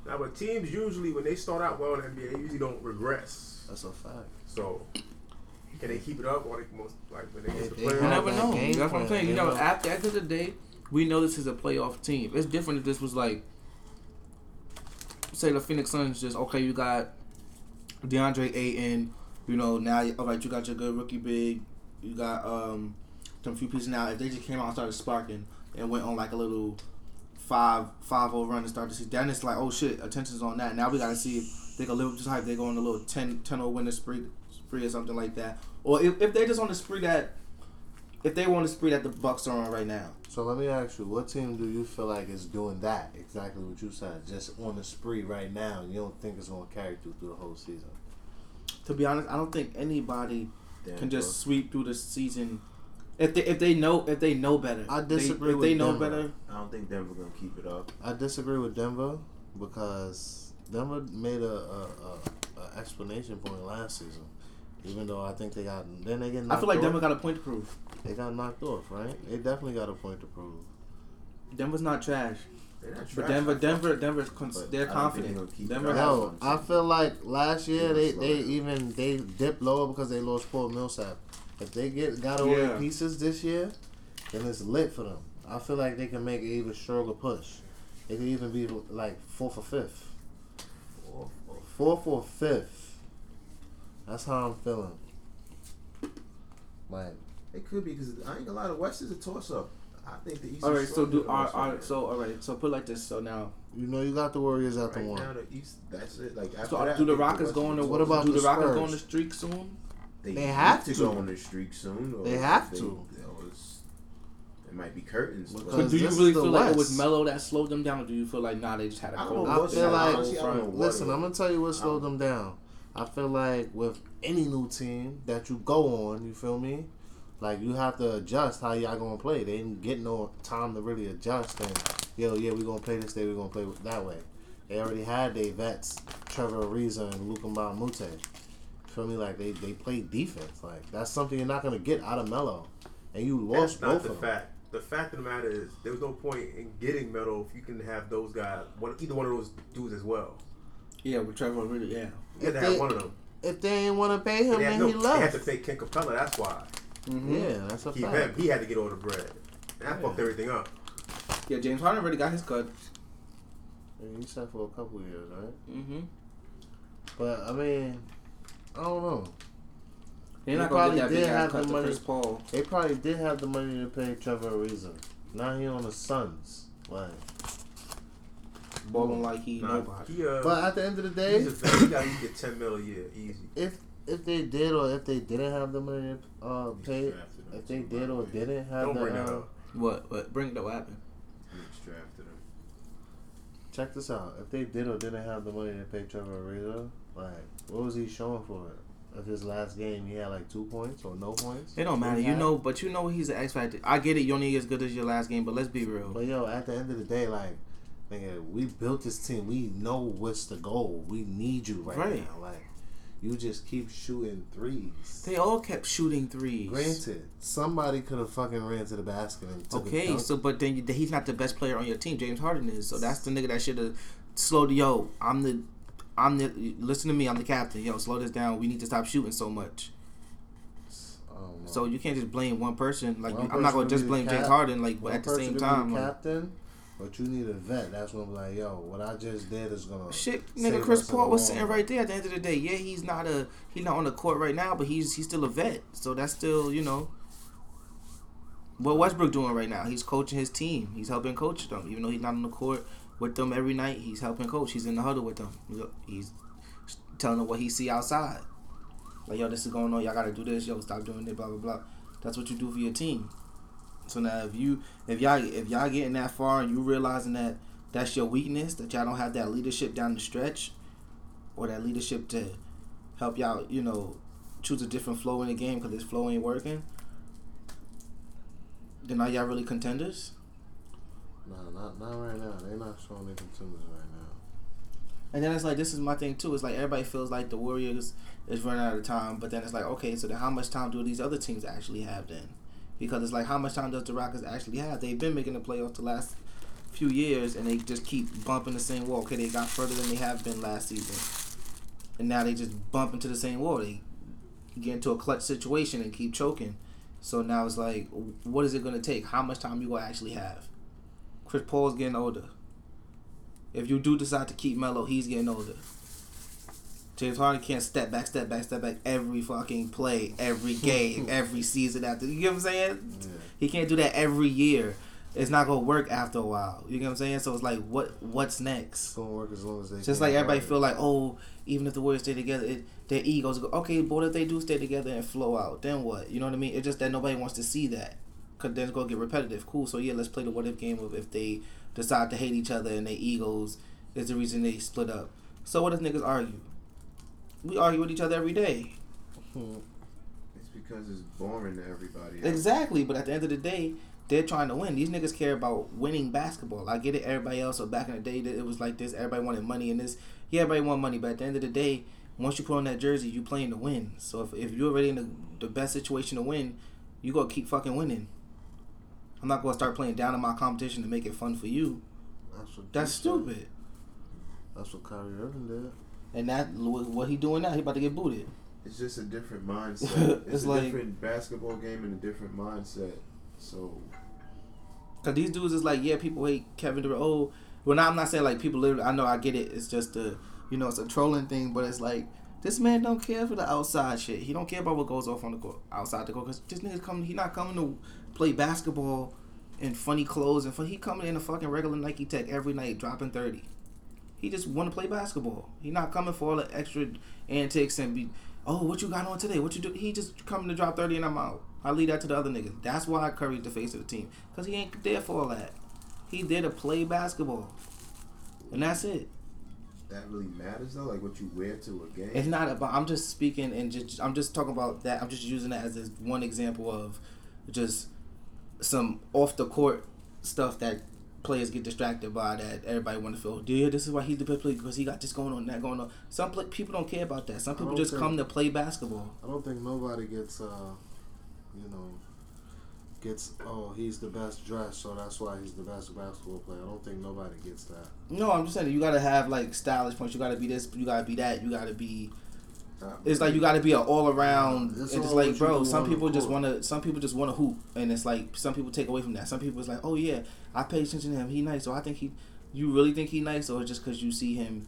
Now, but teams usually when they start out well in the NBA, they usually don't regress. That's a fact. So can they keep it up or they most like when they get to They- the they You never know. game That's what I'm saying. You know, know. at the end of the day, we know this is a playoff team. It's different if this was like, say, the Phoenix Suns. Just okay, you got DeAndre Ayton. You know, now all right, you got your good rookie big. You got um some few pieces now. If they just came out and started sparking and went on like a little five five run and start to see, then it's like, oh shit, attention's on that. Now we gotta see if they can live up to hype. They go on a little 10 10 0 winning spree spree or something like that. Or if, if they're just on the spree that if they want to spree that the Bucks are on right now. So let me ask you, what team do you feel like is doing that? Exactly what you said. Just on the spree right now. You don't think it's going to carry through through the whole season? To be honest, I don't think anybody Damn, can bro. just sweep through the season if they if they know if they know better. I They- disagree if with they know Denver. better, I don't think Denver gonna keep it up. I disagree with Denver because Denver made a, a, a, a explanation point last season. Even though I think they got then they get I feel like off. Denver got a point to prove. they got knocked off, right? They definitely got a point to prove. Denver's not trash, They're not trash but. Denver, Denver, Denver's cons- But they're I don't think they're confident. gonna Denver has. up. Yo, I feel like last year They're they slow they down. even they dipped lower because they lost Paul Millsap. If they get got all their Yeah. pieces this year, then it's lit for them. I feel like they can make an even stronger push. They could even be like fourth or fifth. Fourth or fifth. That's how I'm feeling. Like It could be because I ain't a lot of West is a toss up. I think the East. All is right, so do than the all all right right, so all right, so put it like this. So now, you know, you got the Warriors at the right one. now the East. That's it. Like after so that, do the Rockets West go on the What about do the the Rockets go Spurs? on the streak soon? They, They have to to. go on the streak soon. Or They have they- to. you It might be curtains. Because But But do you really is the feel like it was West. Melo that slowed them down, or do you feel like nah they just had a cold? know I feel that. like I don't know what listen. I'm gonna tell you what slowed them down. I feel like with any new team that you go on, you feel me? Like you have to adjust how y'all gonna play. They didn't get no time to really adjust. And yo, yeah, we gonna play this day. We gonna play that way. They already had their vets, Trevor Ariza and Luka Mute. Feel me? Like they they played defense. Like that's something you're not gonna get out of Melo. And you That's lost not both the of them. fact. The fact of the matter is, there was no point in getting Melo if you can have those guys, one, either one of those dudes as well. Yeah, with Trevor really, yeah. You had If have they- one of them. If they ain't want to pay him, They then had, no, he they had to pay Ken Capela. That's why. Mm-hmm. Yeah, that's a Keep fact. him. He had to get all the bread. That Yeah. fucked everything up. Yeah, James Harden already got his cut. Yeah, He said for a couple years, right? Mm-hmm. But I mean, I don't know. They're He probably did big have the money. Paul. They probably did have the money to pay Trevor Ariza. Now he on the Suns. Like, balling like he Nah, nobody. he, uh, but at the end of the day, a. He got to get ten mil a year, easy. if if they did or if they didn't have the money to uh, pay, drafted him if they did the or way. didn't have Don't the bring that uh, up. What? What? Bring the what happened? Knicks drafted him. check this out. If they did or didn't have the money to pay Trevor Ariza, like what was he showing for it? Of his last game, he had like two points or no points. It don't matter, you know. But you know he's an X factor. I get it. You're only as good as your last game, but let's be real. But yo, at the end of the day, like, nigga, we built this team. We know what's the goal. We need you right, Right. now. Like, you just keep shooting threes. They all kept shooting threes. Granted, somebody could have fucking ran to the basket and took Okay, so but then you, he's not the best player on your team. James Harden is. So that's the nigga that should have slowed. Yo, I'm the, I'm the. Listen to me. I'm the captain. Yo, slow this down. We need to stop shooting so much. Know. So you can't just blame one person. Like One I'm not gonna just blame James Harden. Like at the same time, the like, captain, but you need a vet. That's when be like, yo, what I just did is gonna shit, nigga. Chris Paul was sitting right there. At the end of the day, yeah, he's not a he's not on the court right now, but he's he's still a vet. So that's still you know. What Westbrook doing right now? He's coaching his team. He's helping coach them, even though he's not on the court with them every night. He's helping coach. He's in the huddle with them. He's telling them what he see outside. Like yo, this is going on. Y'all gotta do this. Yo, stop doing it. Blah blah blah. That's what you do for your team. So now if you if y'all if y'all getting that far and you realizing that that's your weakness, that y'all don't have that leadership down the stretch, or that leadership to help y'all, you know, choose a different flow in the game because this flow ain't working. Then are y'all really contenders? Nah, not not right now. They're not showing their contenders right now. And then it's like this is my thing too. It's like everybody feels like the Warriors is running out of time, but then it's like okay, so then how much time do these other teams actually have then? Because it's like how much time does the Rockets actually have? They've been making the playoffs the last few years, and they just keep bumping the same wall. Okay, they got further than they have been last season, and now they just bump into the same wall. They get into a clutch situation and keep choking. So now it's like, what is it going to take? How much time you gonna actually have? Chris Paul's getting older. If you do decide to keep Melo, he's getting older. James Harden can't step back, step back, step back every fucking play, every game, every season after. You get what I'm saying? Yeah. He can't do that every year. It's not gonna work after a while. You get what I'm saying? So it's like, what what's It's next? gonna work as long as they. Just like everybody feel like, oh, even if the Warriors stay together, it, their egos go. Okay, but if they do stay together and flow out? Then what? You know what I mean? It's just that nobody wants to see that, cause then it's gonna get repetitive. Cool. So yeah, let's play the what if game of if they decide to hate each other and their egos is the reason they split up. So what if niggas argue? We argue with each other every day. Hmm. It's because it's boring to everybody. else. Exactly, but at the end of the day, they're trying to win. These niggas care about winning basketball. I get it. Everybody else, so back in the day, it was like this. Everybody wanted money and this. Yeah, everybody want money, but at the end of the day, once you put on that jersey, you playing to win. So if, if you're already in the, the best situation to win, you gotta keep fucking winning. I'm not gonna start playing down in my competition to make it fun for you. That's what. That's he said. stupid. That's what Kyrie Irving did. And that what he doing now? He about to get booted. It's just a different mindset. It's, It's a like- different basketball game and a different mindset. So Cause these dudes is like, yeah, people hate Kevin Durant. Oh, well, now I'm not saying like people literally. I know I get it. It's just a, you know, it's a trolling thing. But it's like this man don't care for the outside shit. He don't care about what goes off on the court, outside the court. Cause this nigga's coming. He not coming to play basketball in funny clothes and fun. He coming in a fucking regular Nike Tech every night, dropping thirty. He just want to play basketball. He not coming for all the extra antics and be. Oh, what you got on today? What you do? He just coming to drop thirty and I'm out. I leave that to the other niggas. That's why I Curry's the face of the team. Cause he ain't there for all that. He there to play basketball, and that's it. that really matters though, like what you wear to a game. It's not about. I'm just speaking and just. I'm just talking about that. I'm just using that as this one example of just some off the court stuff that players get distracted by. That everybody want to feel. Yeah, this is why he's the best player because he got this going on, that going on. Some pla people don't care about that. Some people just think- come to play basketball. I don't think nobody gets, uh, you know, gets. Oh, he's the best dressed, so that's why he's the best basketball player. I don't think nobody gets that. No, I'm just saying you gotta have like stylish points. You gotta be this. You gotta be that. You gotta be. Uh, It's like you got to be an all around. It's like, bro, some people just want to. Some people just want to hoop, and it's like some people take away from that. Some people is like, oh yeah, I pay attention to him. He nice, so I think he. You really think he nice, or just because you see him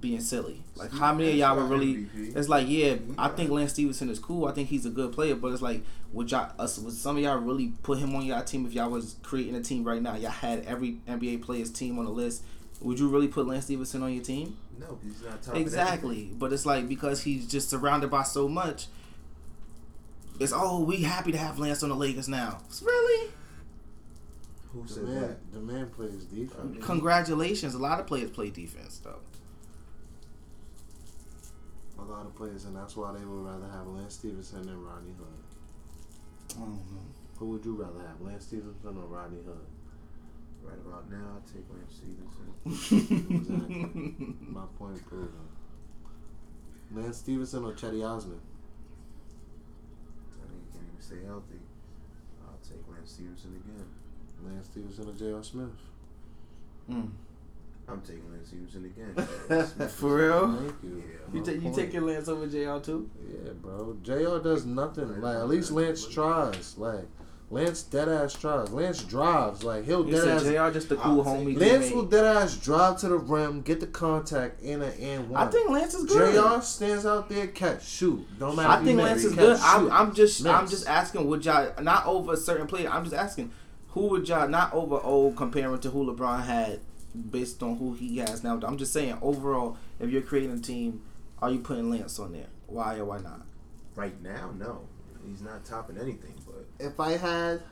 being silly? Like how many of y'all were really? It's like yeah, I think. Lance Stephenson is cool. I think he's a good player, but it's like would y'all us would some of y'all really put him on y'all team if y'all was creating a team right now? Y'all had every NBA player's team on the list. Would you really put Lance Stephenson on your team? No, he's not top. of Exactly. But it's like because he's just surrounded by so much. It's oh, we happy to have Lance on the Lakers now. Really? everything. Who The said man, that? the man plays defense. Congratulations. A lot of players play defense though. A lot of players, and that's why they would rather have Lance Stephenson than Rodney Hood. I don't know. Who would you rather have, Lance Stephenson or Rodney Hood? Right about now, I take Lance Stephenson. Exactly. My point proven. Lance Stephenson or Cedi Osman? I mean, he can't even stay healthy. I'll take Lance Stephenson again. Lance Stephenson or J.R. Smith? Mm. I'm taking Lance Stephenson again. For real? Thank you. Yeah. You, My ta- you point. take your Lance over JR too? Yeah, bro. JR does nothing. Like at least Lance tries. Like Lance dead ass tries. Lance drives. Like he'll You dead said ass. JR just the cool I'll take homie. Lance will dead ass drive to the rim, get the contact in a and one. I think Lance is good. JR stands out there, catch, shoot. Don't matter. I think miss, Lance is catch, good. I'm. I'm just I'm just asking would y'all not over a certain player. I'm just asking who would y'all not over old comparing to who LeBron had based on who he has now. I'm just saying overall, if you're creating a team, are you putting Lance on there? Why or why not? Right now, no. He's not topping anything, but If I had,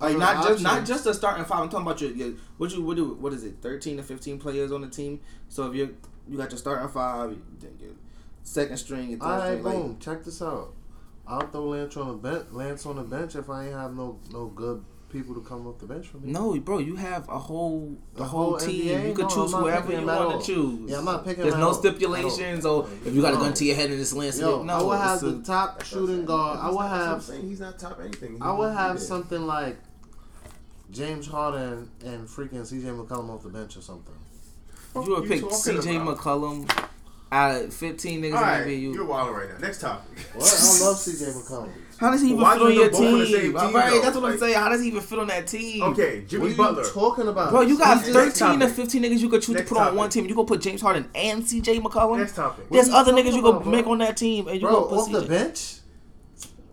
Like other not just not just a starting five. I'm talking about your, your what you what do what is it? Thirteen to fifteen players on the team. So if you you got your starting five, then your second string, your third All right, string, like, boom. Check this out. I'll throw Lance on the bench. Lance on the bench if I ain't have no no good people to come off the bench for me. No, bro, you have a whole the, The whole, whole team. NBA? You can No, choose whoever you want to choose. Yeah, I'm not picking There's no stipulations. or if you got a gun to your head and it's Lance. Yo, no, I would have the top shooting guard. I He's would not- that's what I'm have. He's not top anything. He- I would have something like James Harden and freaking CJ McCollum off the bench or something. you would you pick C.J. about? McCollum out of 15 niggas All right, in the you're NBA. wilding right now. Next topic. What? I love CJ McCollum. How does he even Why fit on your them both on the team? same team, right, though? that's what I'm saying. How does he even fit on that team? Okay, What Jimmy are you Butler. talking about? Bro, you got Next 13 to 15 niggas you could choose Next to put on one team. You gonna put James Harden and CJ McCollum. Next topic. There's What are you other niggas you could about, bro? make on that team, and you Bro, gonna put off the CJ. bench?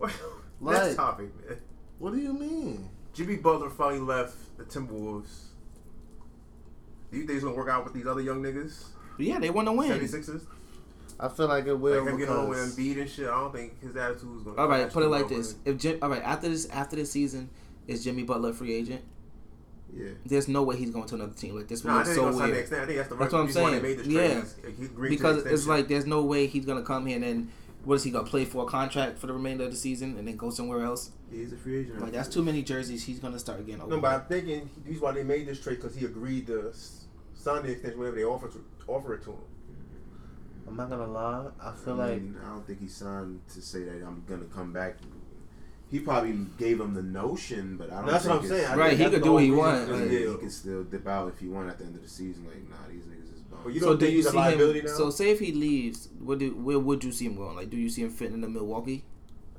Next Like- topic, man. What do you mean? Jimmy Butler finally left the Timberwolves. Do you think he's gonna work out with these other young niggas? Yeah, they want to win. 76ers? I feel like it will Like him getting on with Embiid and shit. I don't think his attitude is gonna. All right, put it like Butler. this: If Jim, all right, after this, after this season, is Jimmy Butler free agent? Yeah. There's no way he's going to another team. Like this Nah, I think look so gonna sign the weird. extent. I think that's the That's what I'm saying. Made Yeah. trade. He- he agreed to Because it's like there's no way he's gonna come here and then what is he gonna play for a contract for the remainder of the season and then go somewhere else? He's a free agent. Like that's too many jerseys. He's gonna start again. Over. No, but I'm thinking he's why they made this trade because he agreed to sign the extension whenever they offer to offer it to him. I'm not gonna lie. I I feel mean, like I don't think he signed to say that I'm gonna come back. He probably gave him the notion, but I don't. That's what think I'm saying. Right, he could do what he whole reason want, for like- Yeah, he can still dip out if he want at the end of the season. Like, nah, these niggas is bum. But you so don't think you see him? now? So say if he leaves, where do where would you see him going? Like, do you see him fitting into Milwaukee?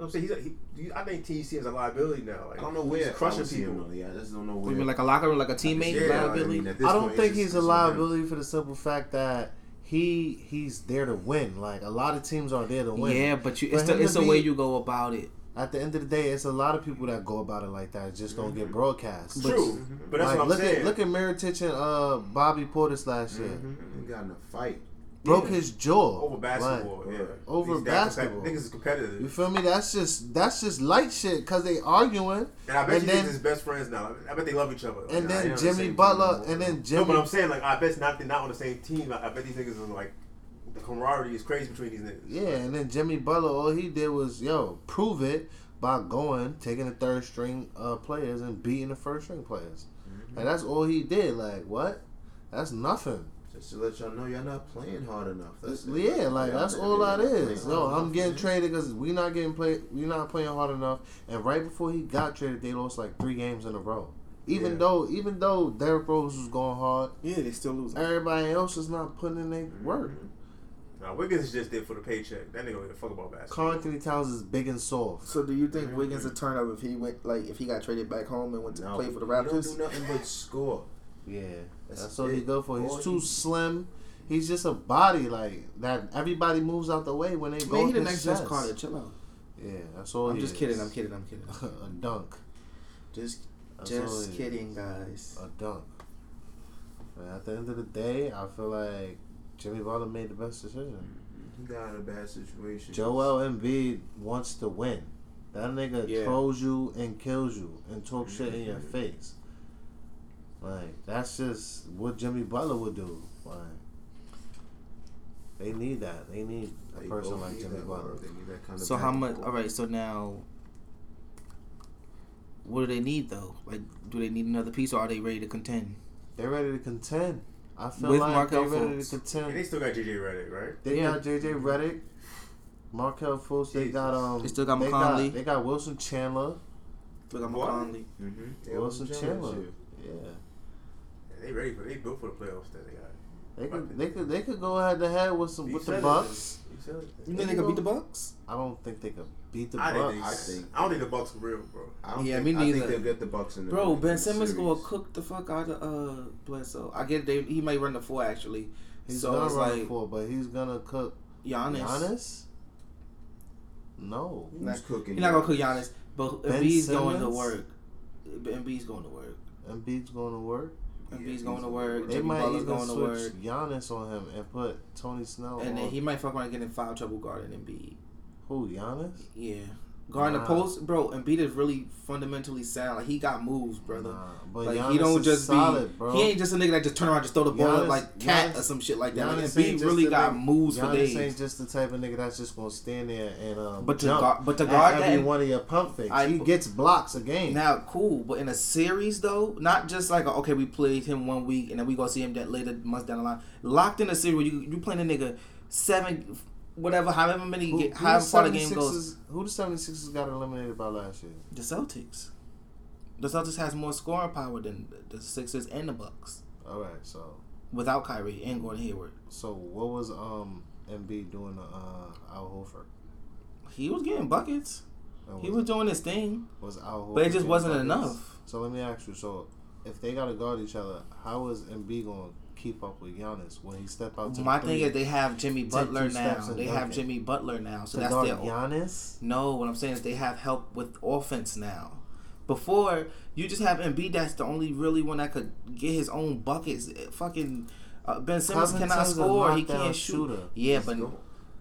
I'm saying he's a, he, he- I think TC is a liability now. Like, I don't know where he's crushing I would see him, people. Yeah, I just don't know where. you mean, like a locker room, like a teammate Yeah, liability? at this I don't point, think it's he's a liability for the simple fact that he he's there to win. Like a lot of teams are there to win. yeah, but you, it's the, it's the be- way you go about it. At the end of the day, it's a lot of people that go about it like that. It just don't get broadcast. True, but that's Like, what I'm look saying. at look at Mirotic and uh, Bobby Portis last year. He got in a fight. Broke Yeah. his jaw over basketball, Like, yeah. Over He's basketball. Niggas is competitive. You feel me? That's just that's just light shit because they arguing. And I bet And you then- these his best friends now. I bet they love each other. And Like, then Jimmy Butler, and then no, Jimmy. but I'm saying like I bet not they're not on the same team. Like, I bet these niggas is like the camaraderie is crazy between these niggas. Yeah, and then Jimmy Butler, all he did was yo prove it by going, taking the third string uh, players and beating the first string players. Like that's all he did. Like what? That's nothing. Just to let y'all know, y'all not playing hard enough. That's it. Yeah, like Y'all that's not- all y'all that not is. playing Yo, hard I'm enough, getting man. traded because we not getting play. We not playing hard enough. And right before he got traded, they lost like three games in a row. Even Yeah. though, even though Derrick Rose was going hard, Yeah, they still losing. everybody else is not putting in their mm-hmm. work. Now Wiggins is just there for the paycheck. That nigga don't give a fuck about basketball. Karl-Anthony Towns is big and soft. So do you think mm-hmm. Wiggins would turn up if he went like if he got traded back home and went to No, play for the He don't Raptors? do nothing but score. Yeah, That's that's, all he go for. He's too he- slim. He's just a body like that. Everybody moves out the way when they go. Man, he the next Vince. Carter. Chill out. Yeah, that's all. I'm just is. kidding. I'm kidding. I'm kidding. a dunk. Just That's just kidding, is. guys. A dunk. At the end of the day, I feel like Jimmy Butler made the best decision. He got in a bad situation. Joel Embiid wants to win. That nigga Yeah. trolls you and kills you and talks shit in your mm-hmm. face. Like that's just what Jimmy Butler would do. Like they need that. They need a They person like Jimmy Butler. They need that kind of So how much? All right. So now, what do they need though? Like, do they need another piece, or are they ready to contend? They're ready to contend. I feel With like Markelle they're ready Fultz. to And contend. they still got JJ Redick, right? They Yeah. got JJ Redick, Markelle Fultz. They got um. They still got they McConnell. They got Wilson Chandler. Look at What? McConnell. Mhm. Yeah, Wilson Jones, Chandler. yeah. Yeah. And they ready for they built for the playoffs that they got. They could. They could. They could go head to head with some You with the. Bucks. You said it. You think they could beat the Bucks? I don't think they could beat the I, Bucks. think, I think- I don't think the Bucks are real, bro. I don't Yeah, think, me I think they'll get the Bucks in the Bro, Ben Simmons series. gonna cook the fuck out of uh Bledsoe. I get they he might run the four actually. He's so gonna it's run like for, but he's gonna cook Giannis. Giannis. No, Who's Not- cooking? He's not gonna cook Giannis, but Ben Embiid's going to Simmons? work. Embiid's going to work. Embiid's going to work. Embiid's he's going to work. They Jimmy might Butler's even going to switch work. Giannis on him and put Tony Snell And on. then he might fuck around and get in foul trouble guarding Embiid. Who Giannis? Yeah. Guarding Nah. the post, bro. Embiid is really fundamentally sound. Like he got moves, brother. Nah, but like Giannis he don't just solid, be. bro. He ain't just a nigga that just turn around and just throw the ball up like cat Giannis- or some shit like that. Like Giannis ain't Embiid really got nigga- moves for Giannis days. ain't just the type of nigga that's just gonna stand there and um, But to jump guard- but to guard every that- one of your pump fakes. I- he gets blocks a game. Now, cool, but in a series though, not just like okay, we played him one week and then we gonna see him that later months down the line. Locked in a series, where you you playing a nigga seven, whatever, however many, who, however far the game goes. Who the 76ers got eliminated by last year? The Celtics, the Celtics has more scoring power than the Sixers and the Bucks All right, so without Kyrie and Gordon Hayward. so what was um Embiid doing to uh, Al Horford? He was getting buckets. And He was doing his thing, was Al Horford but it just wasn't buckets? enough. So let me ask you: so if they gotta guard each other, how is Embiid gonna keep up with Giannis when he step out? To My the thing three is they have Jimmy Butler two now. steps and They have. Jimmy Butler now, so to that's guard their Giannis? No, what I'm saying is they have help with offense now. Before you just have Embiid, that's the only really one that could get his own buckets. Fucking uh, Ben Simmons cannot Covington's a score. He can't shoot. shooter. Yeah, but Go.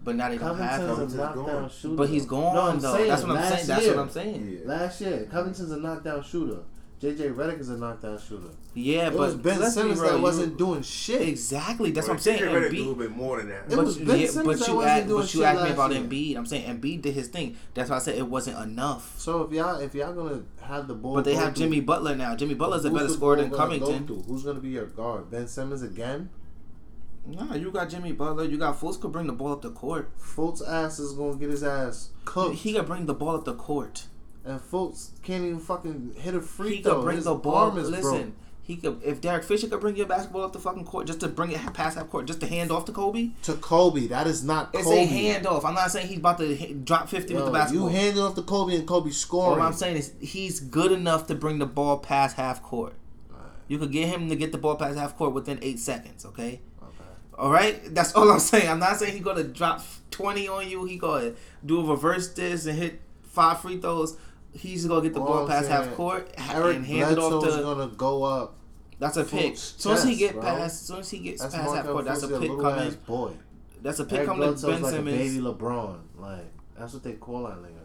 but now they don't have him. a Covington's knockdown But he's gone No, I'm though. saying, that's what I'm last saying. That's what I'm saying. Yeah. Last year, Covington's a knockdown shooter. JJ Redick is a knockdown shooter. Yeah, it but was Ben let's be Simmons real, that wasn't doing shit. exactly. That's Well, what I'm saying. J.J. Redick do a little bit more than that. It But, was Ben yeah, Simmons but that you wasn't asked, doing but you asked me about year. Embiid. I'm saying Embiid did his thing. That's why I said it wasn't enough. So if y'all if y'all gonna have the ball, But they go have through- Jimmy Butler now. Jimmy Butler's a better scorer than gonna go Covington. Who's gonna be your guard? Ben Simmons again? Nah, you got Jimmy Butler. You got Fultz could bring the ball up the court. Fultz ass is gonna get his ass cooked, He could bring the ball up the court. and Fultz can't even fucking hit a free He throw. could bring His the ball. arm is Listen, broke. He could. If Derek Fisher could bring your basketball up the fucking court just to bring it past half court, just to hand off to Kobe, To Kobe, that is not it's Kobe. a handoff. I'm not saying he's about to drop fifty with the basketball. You hand it off to Kobe and Kobe All What I'm saying is he's good enough to bring the ball past half court. You could get him to get the ball past half court within eight seconds. Okay. All right, that's all I'm saying. I'm not saying he's gonna drop twenty on you. He gonna do a reverse this and hit five free throws. He's gonna get the All ball past half court Eric and hand it off to. gonna go up. That's a pick. Fultz Soon as he get bro. past, as soon as he gets That's past half Markelle court, that's a pick coming. boy. That's a pick Eric coming to Bledsoe's Ben like Simmons. a baby LeBron. Like that's what they call that nigga.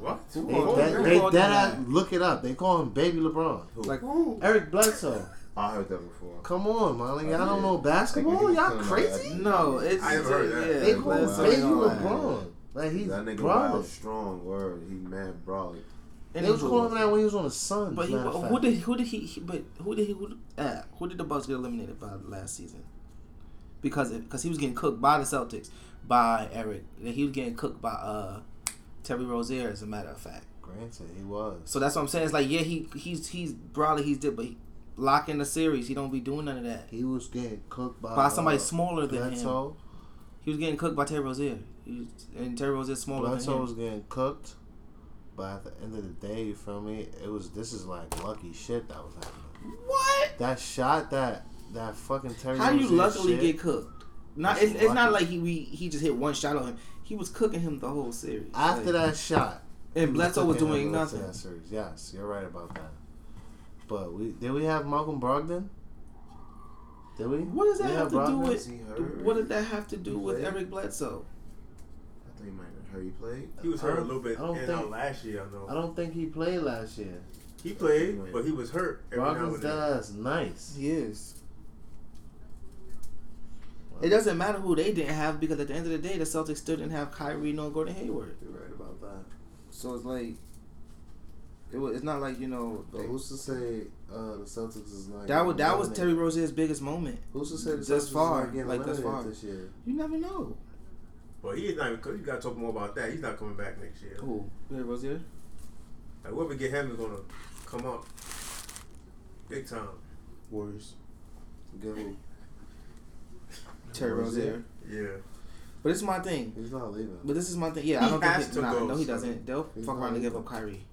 What? They, called that, they, that that? look it up. They call him Baby LeBron. Like Eric Bledsoe. I heard that before. Come on, man. Like, y'all don't know basketball? Like, Y'all crazy? feeling no, it's I haven't heard that. They call him Baby and all that. LeBron. Like he's That nigga brother. wild strong word. He mad brawly. And they was calling him that when he was on the Suns. But he, who did who did he, he but who did he who, uh, who did the Bucks get eliminated by last season? Because because he was getting cooked by the Celtics by Eric. He was getting cooked by uh Terry Rozier as a matter of fact. Granted, he was. So that's what I'm saying. It's like yeah he he's he's broadly he's did but he, lock in the series he don't be doing none of that. He was getting cooked by By somebody uh, smaller than him. Bledsoe. He was getting cooked by Terry Rozier. He was, and Terry Rozier smaller Bledsoe than was getting cooked. But at the end of the day, you feel me? It was this is like lucky shit that was happening. What? That shot that that fucking Terry. How you luckily shit, get cooked? Not it's, it's not like he we, he just hit one shot on him. He was cooking him the whole series. after Like- that shot. and Bledsoe was cooking doing him the rest of nothing. That series. Yes, you're right about that. But we did we have Malcolm Brogdon? Did we? What does that We have to do with? What did that have to do with? Eric Bledsoe? I he heard he played. He was hurt a little bit I don't in think- out last year. I know. I don't think he played last year. He played, but he was hurt every now Brogdon's and then. that ass nice. He is. It doesn't matter who they didn't have because at the end of the day, the Celtics still didn't have Kyrie nor Gordon Hayward. You're right about that. So it's like, it was. It's not like you know. But who's to say uh, the Celtics is not? that was that was? Terry Rozier's biggest moment. Who's to say the thus Celtics far, is not getting like thus far. this year? You never know. But he's not even. You gotta talk more about that. He's not coming back next year. Who? Terry Rozier? Like whoever get him is gonna come up big time. Warriors. Get who? Terry Rozier. Yeah. But this is my thing. He's not leaving. But this is my thing. Yeah, I don't has think. to Nah, go, no, he doesn't. They'll fuck around and give up Kyrie.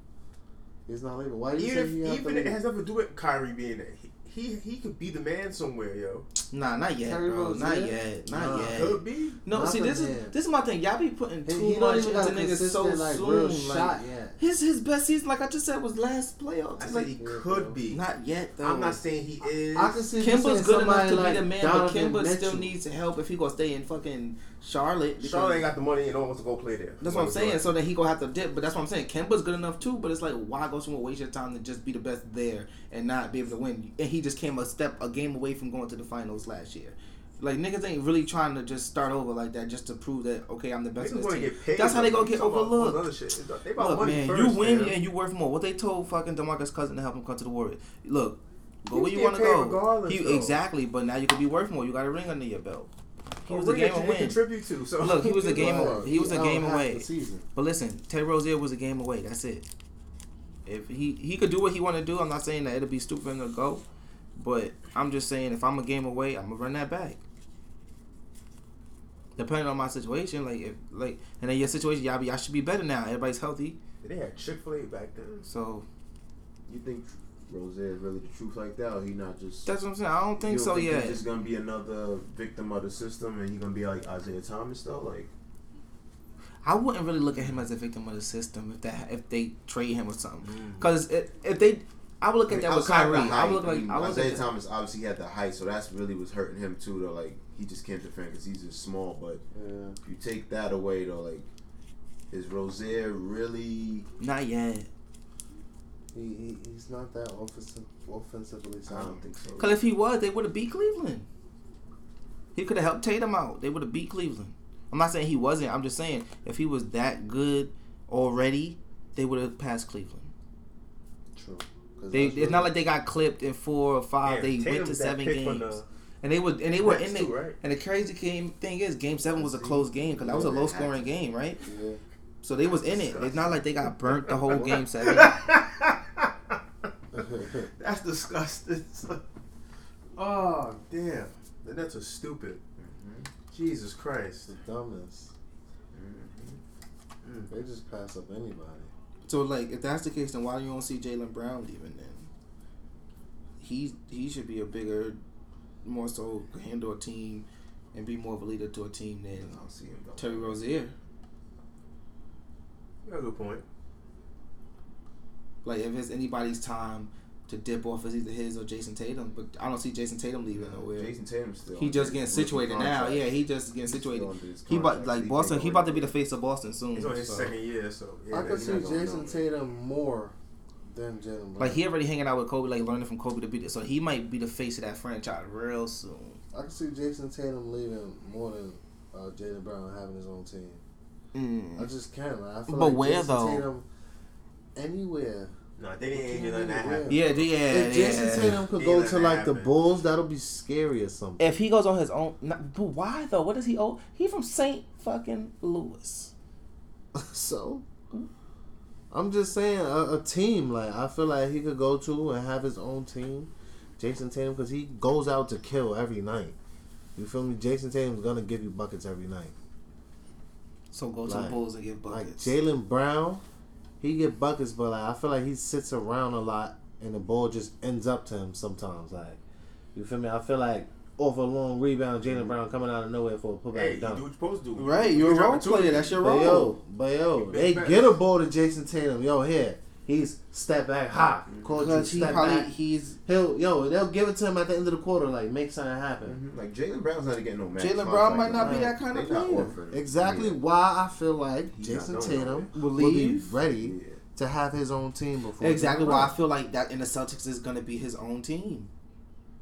He's not leaving. Why do you Even say he if, have to even it leave? has nothing to do with Kyrie being there. He, he he could be the man somewhere, yo. Nah, not yet, Terry bro. Not Rozier? yet. Not Nah. yet. Could be. No, Not see, the this is this is my thing. Y'all be putting too he don't much into a niggas so like, soon. real like, shot yet. his his best season, like I just said, was last playoffs. I said like he could bro. be. not yet though. I'm not saying he is. I can see Kemba's good enough somebody to like be the man, Donovan but Kemba still Mitchell. needs help if he gonna stay in fucking Charlotte. because- Charlotte ain't got the money and no one wants to go play there. That's what I'm saying. So then he gonna have to dip. But that's what I'm saying. Kemba's good enough too. But it's like why go somewhere waste your time to just be the best there and not be able to win? And he just came a step, a game away from going to the finals last year. Like niggas ain't really trying to just start over like that just to prove that okay I'm the best in Niggas this want to team. get paid. That's how they gonna get You about overlooked. shit. They about Look, money man, first, you win man. and you worth more. What they told fucking Demarcus Cousins to help him come to the Warriors. Look, go He where you want to go. He, though. exactly, but now you could be worth more. You got a ring under your belt. He was a game win. contribute to. So Look, he was a game. Well, He was a game away. But listen, Terry Rozier was a game away. That's it. If he he could do what he want to do, I'm not saying that it'll be stupid for him to go, but I'm just saying if I'm a game away, I'm gonna run that back. Depending on my situation, like if like and then your situation, y'all be y'all should be better now. Everybody's healthy, They had Chick Fil A back then. so You think Rose is really the truth like that, or he not just? that's what I'm saying. I don't think you so He's yet. just gonna be another victim of the system, and he gonna be like Isaiah Thomas though. Like, I wouldn't really look at him as a victim of the system if that if they trade him or something. Mm. Because if, if they, I would look I at mean, that with Kyrie. the I would height, look like mean, I would look Isaiah Thomas obviously had the height, so that's really was hurting him too. Though, like he just can't defend because he's just small. But Yeah. if you take that away, though, like is Rozier really? not yet. He, he he's not that offensive, offensively I don't think so. Because if he was, they would have beat Cleveland. He could have helped Tatum out. They would have beat Cleveland. I'm not saying he wasn't. I'm just saying if he was that good already, they would have passed Cleveland. True. 'Cause They, that's it's not like they got clipped in four or five. Damn, they went to seven games, the- and they were and they were in the. too, right? And the crazy game thing is, Game Seven was a close game because that was a low scoring game, right? Yeah. So they was in it. It's not like they got burnt the whole game seven. That's disgusting. oh damn, the Nets are stupid. Jesus Christ. the dumbest. Mm. They just pass up anybody. So like, if that's the case, then why do you don't see Jaylen Brown leaving? Then he he should be a bigger, more so handle a team and be more of a leader to a team I than don't see him going. Terry Rozier. Yeah, a good point. Like if it's anybody's time to dip off, it's either his or Jayson Tatum. But I don't see Jayson Tatum leaving nowhere. Jayson Tatum still. he just getting situated now. Yeah, he just getting He's situated. He about like he Boston. He about to be the face of Boston soon. He's on his so- second year, so yeah, I he's could see Jason nowhere. Tatum more than Jalen Like he already hanging out with Kobe, like learning from Kobe to be the, so he might be the face of that franchise real soon. I could see Jayson Tatum leaving more than uh, Jaylen Brown having his own team. Mm. I just can't. Like, I feel But like where, Jason though? Tatum, anywhere. Nah, they didn't even let that happen. Yeah, they- yeah, if Jason yeah. Tatum could go to that like the. Bulls, that'll be scary or something. If he goes on his own, not, but why though? What does he owe? He from Saint fucking Louis. so, I'm just saying a, a team. Like I feel like he could go to and have his own team. Jayson Tatum, because he goes out to kill every night. You feel me? Jayson Tatum's gonna give you buckets every night. So go to Like- the Bulls and get buckets. Like buckets. Jaylen Brown, he get buckets, but like I feel like he sits around a lot, and the ball just ends up to him sometimes. Like you feel me? I feel like off a long rebound, Jalen mm-hmm. Brown coming out of nowhere for a putback Hey, you do dunk. what you're supposed to do. Right, You you're a get role player. That's your But role. yo, but yo, they facts. get a ball to Jayson Tatum. Yo, here he's step back, hot, caught you, Because he step probably back. he's He'll yo, they'll give it to him at the end of the quarter, like make something happen. Mhm. Like Jaylen Brown's not getting no max. Jalen contract Brown might not be that kind of player. Exactly Yeah. why I feel like He's Jayson Tatum will will be ready Yeah. to have his own team before. Exactly Jalen why I feel like that in the Celtics is gonna be his own team.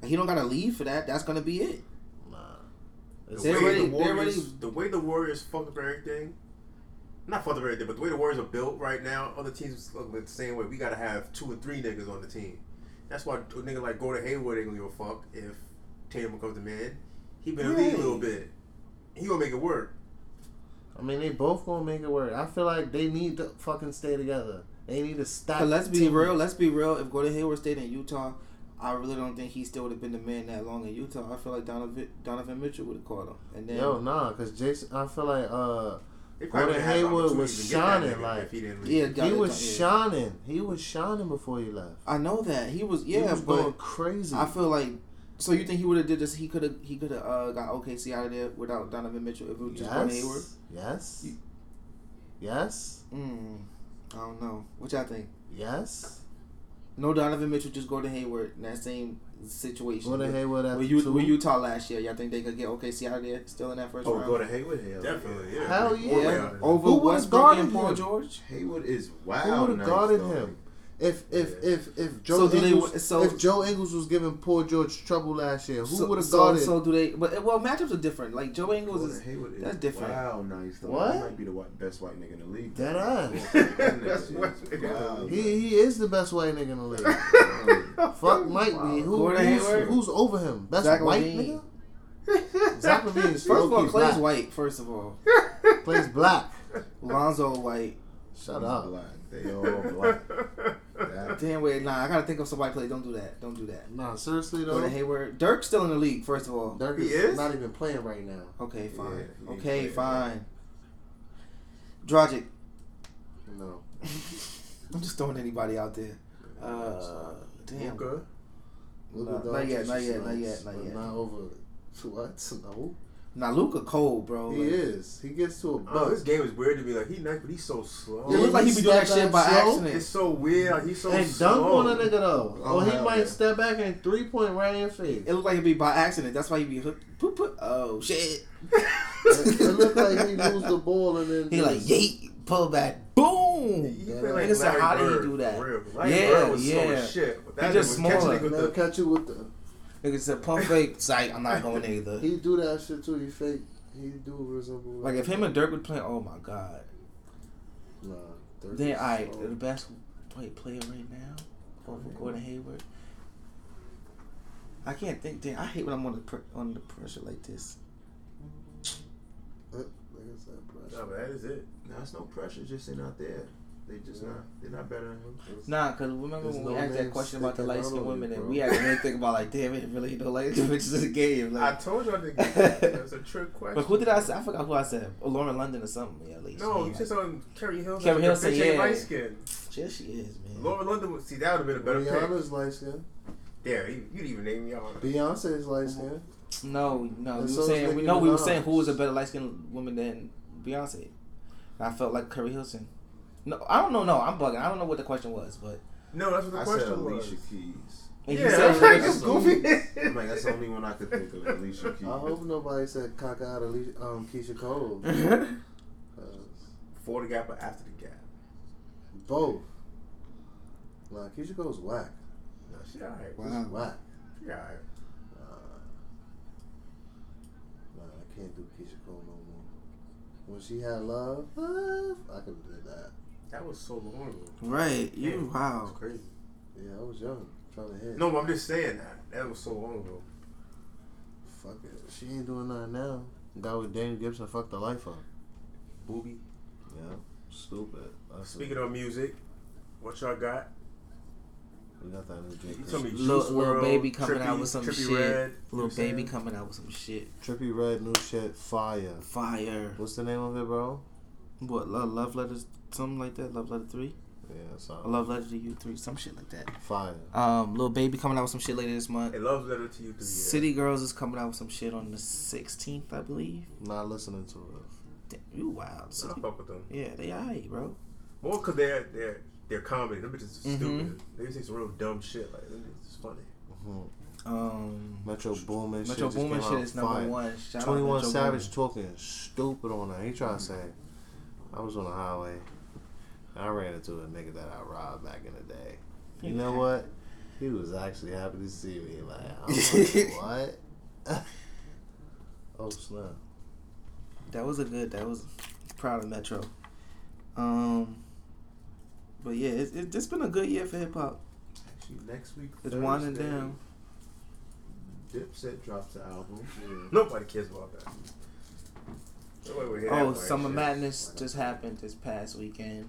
He don't gotta leave for that. That's gonna be it. Nah. The They're way ready- the they're Warriors, ready- the way the Warriors fuck up everything. Not fuck up everything, but the way the Warriors are built right now, other teams look the same way. We gotta have two or three niggas on the team. That's why a nigga like Gordon Hayward ain't gonna give a fuck if Tatum becomes the man. He been in the a little bit. He gonna make it work. I mean, they both gonna make it work. I feel like they need to fucking stay together. They need to stop. Let's be team. real. Let's be real. If Gordon Hayward stayed in Utah, I really don't think he still would have been the man that long in Utah. I feel like Donovan, Donovan Mitchell would have caught him. And then Yo, nah, cause Jason, I feel like uh, They probably Gordon had Hayward was to get that shining, like- if he didn't Yeah, leave. got He was yeah. shining. He was shining before he left. I know that he was. he Yeah, was but going crazy. I feel like. So you think he would have did this? He could have. He could have uh, got OKC out of there without Donovan Mitchell if it was just Gordon Hayward. yes, yes, You- yes, Mm, I don't know. What y'all think? yes. No Donovan Mitchell, just Gordon Hayward in that same situation. Gordon with, Hayward at with, the U- two. with Utah last year. Y'all think they could get OKC out of there still in that first Oh, round? go to Hayward. Hell Definitely, yeah. Hell yeah. Yeah, over Who would've Westbrook and Paul him? George. Hayward is wild. Who would have nice, guarded though. him? If if Yeah. if if Joe So do they- so- if Joe Ingles was giving Paul George trouble last year, who So- would have so, guarded? So do they? But well, matchups are different. Like Joe Ingles is. Hayward is that's different. Wow, nice though. What? He might be the white, best white nigga in the league. Dead ass. That nigga Best white nigga in the wild. league. he he is the best white nigga in the league. Fuck Mike Wow. B. Who, who's, who's over him? Best Zach white LaVine. nigga. Zach LaVine is First of all, low-key black. white. First of all, Plays black. Lonzo white. Shut He's up. Black. They all black. That- Damn wait, nah. I gotta think of somebody play. Don't do that. Don't do that. Nah, seriously though. Gordon Hayward. Dirk's still in the league. First of all. Dirk is, is? not even playing right now. Okay, fine. Yeah, okay, played, fine. Dragic. No. I'm just throwing anybody out there. Uh, damn. Luka. Luka Nah, not yet, not yet, not yet, not but yet. Not over. What? No. Now Luka cold, bro. He Like, is. He gets to a Oh, this game is weird to me. Like he nice, but he's so slow. It looks like he be doing that Step shit by slow. accident. It's so weird. Like, he's so slow. and slow. dunk on a nigga though. Oh, or he might yeah. step back and three point right in your face. It looked like it'd be by accident. That's why he be hook. Poop, poop. Oh shit. it, it looked like he lose the ball and then He like just- yeet, pull back, boom. He Yeah. play like Nigga said, how did he do that? for real. Larry Yeah, Bird was slow yeah. as shit. But that He just was catching smaller. niggas with the catch you with the. Nigga said pump fake. Psych. I'm not going either. He do that shit too. He fake. He do resemble. Like if him and Dirk would play, oh my god. Nah. Dirk Then I slow. the best wait player right now over Gordon Hayward. I can't think. Damn, I hate when I'm on the pr- on the pressure like this. Like I said, bruh. Nah, but that is it. Nah, it's no pressure. Just they're there. They just Yeah. not. They're not better than him. Nah, cause remember There's when we asked that question about the light out skinned women, and we had to think about like, damn, it really don't like the bitches in the game. I told you I didn't get that. That's a trick question. but who did I say? I forgot who I said. Oh, Lauren London or something. Yeah, at least. No, She you said something. Keri Hilson. Keri like, Hilson, the bitch ain't yeah. light skin. Yeah, she is, man. Lauren London would see that would have been a better pick. Rihanna's light skin. Yeah, you, you'd even name me all. Beyonce is light skin. No, no, And we were saying we know we were saying who was a better light skinned woman than Beyonce. I felt like Keri Hilson. No, I don't know. No, I'm bugging. I don't know what the question was, but No, that's what the I said question was. Alicia Keys. and Yeah, you that's said like That's just the only- goofy. I'm like, that's the only one I could think of. Alicia Keys. I hope nobody said cock out Ali- um, Keyshia Cole. 'cause Before the gap or after the gap? both. Nah, Keyshia Cole's whack. No, she alright. Wow. Whack. She alright. Nah. Nah, I can't do Keyshia Cole no more. When she had love, love, I could do that. That was so long ago. right, you Yeah, wow. That's crazy. Yeah, I was young, trying to hit. No, but I'm just saying that. That was so long ago. Fuck it. She ain't doing nothing now. Guy with Daniel Gibson fucked the life up. Booby. Yeah. Stupid. That's Speaking of music, what y'all got? we got that new J. You told me Little, little baby coming Trippy- out with some shit. Red, little baby saying? coming out with some shit. Trippie Redd, new shit, fire. Fire. What's the name of it, bro? What love, love letters? Something like that. Love letter three. Yeah, so A love letter to you three. Some shit like that. fire. Um, little baby coming out with some shit later this month. A love letter to you. Three, yeah. City Girls is coming out with some shit on the 16th, I believe. Not listening to it. Damn, you wild. I fuck with them. Yeah, they alright, bro. More because they're they're they're comedy. Them bitches are Mhm. stupid. They say some real dumb shit. Like them bitches is funny. Mhm. Um, Metro Boomin. Metro shit just Boomin shit out is number fire. one. Shout Twenty One Metro Savage Boomin. talking stupid on that. He tried to say, I was on the highway. I ran into a nigga that I robbed back in the day. You know what? He was actually happy to see me. Like, I'm like what? oh snap! That was a good. That was proud of Metro. Um, but yeah, it's it, it's been a good year for hip hop. Actually, next week. It's winding Thursday, down. Dipset drops the album. Nobody cares about that. Nobody would hear that Oh, Summer shit. Madness just happened this past weekend.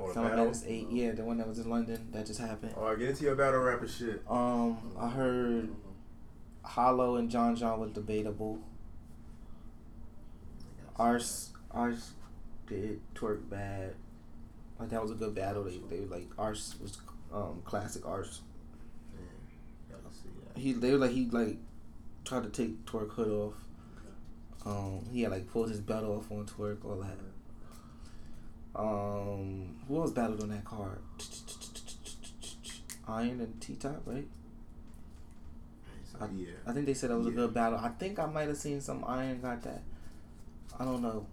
Oh, the Summer battle? Madness eight, yeah, the one that was in London that just happened. All right, get into your battle rapper shit. Um, I heard Hollow and John John was debatable. Ars Ours did Twork bad. Like that was a good battle. They they like ours was um classic ours. Gotta see that. He they were like he like tried to take Twork hood off. Um, he had like pulled his belt off on Twork, all that. Um, who else battled on that card? Iron and T Top, right? I- yeah. I think they said that was a good battle. I think I might have seen some Iron got that. I don't know.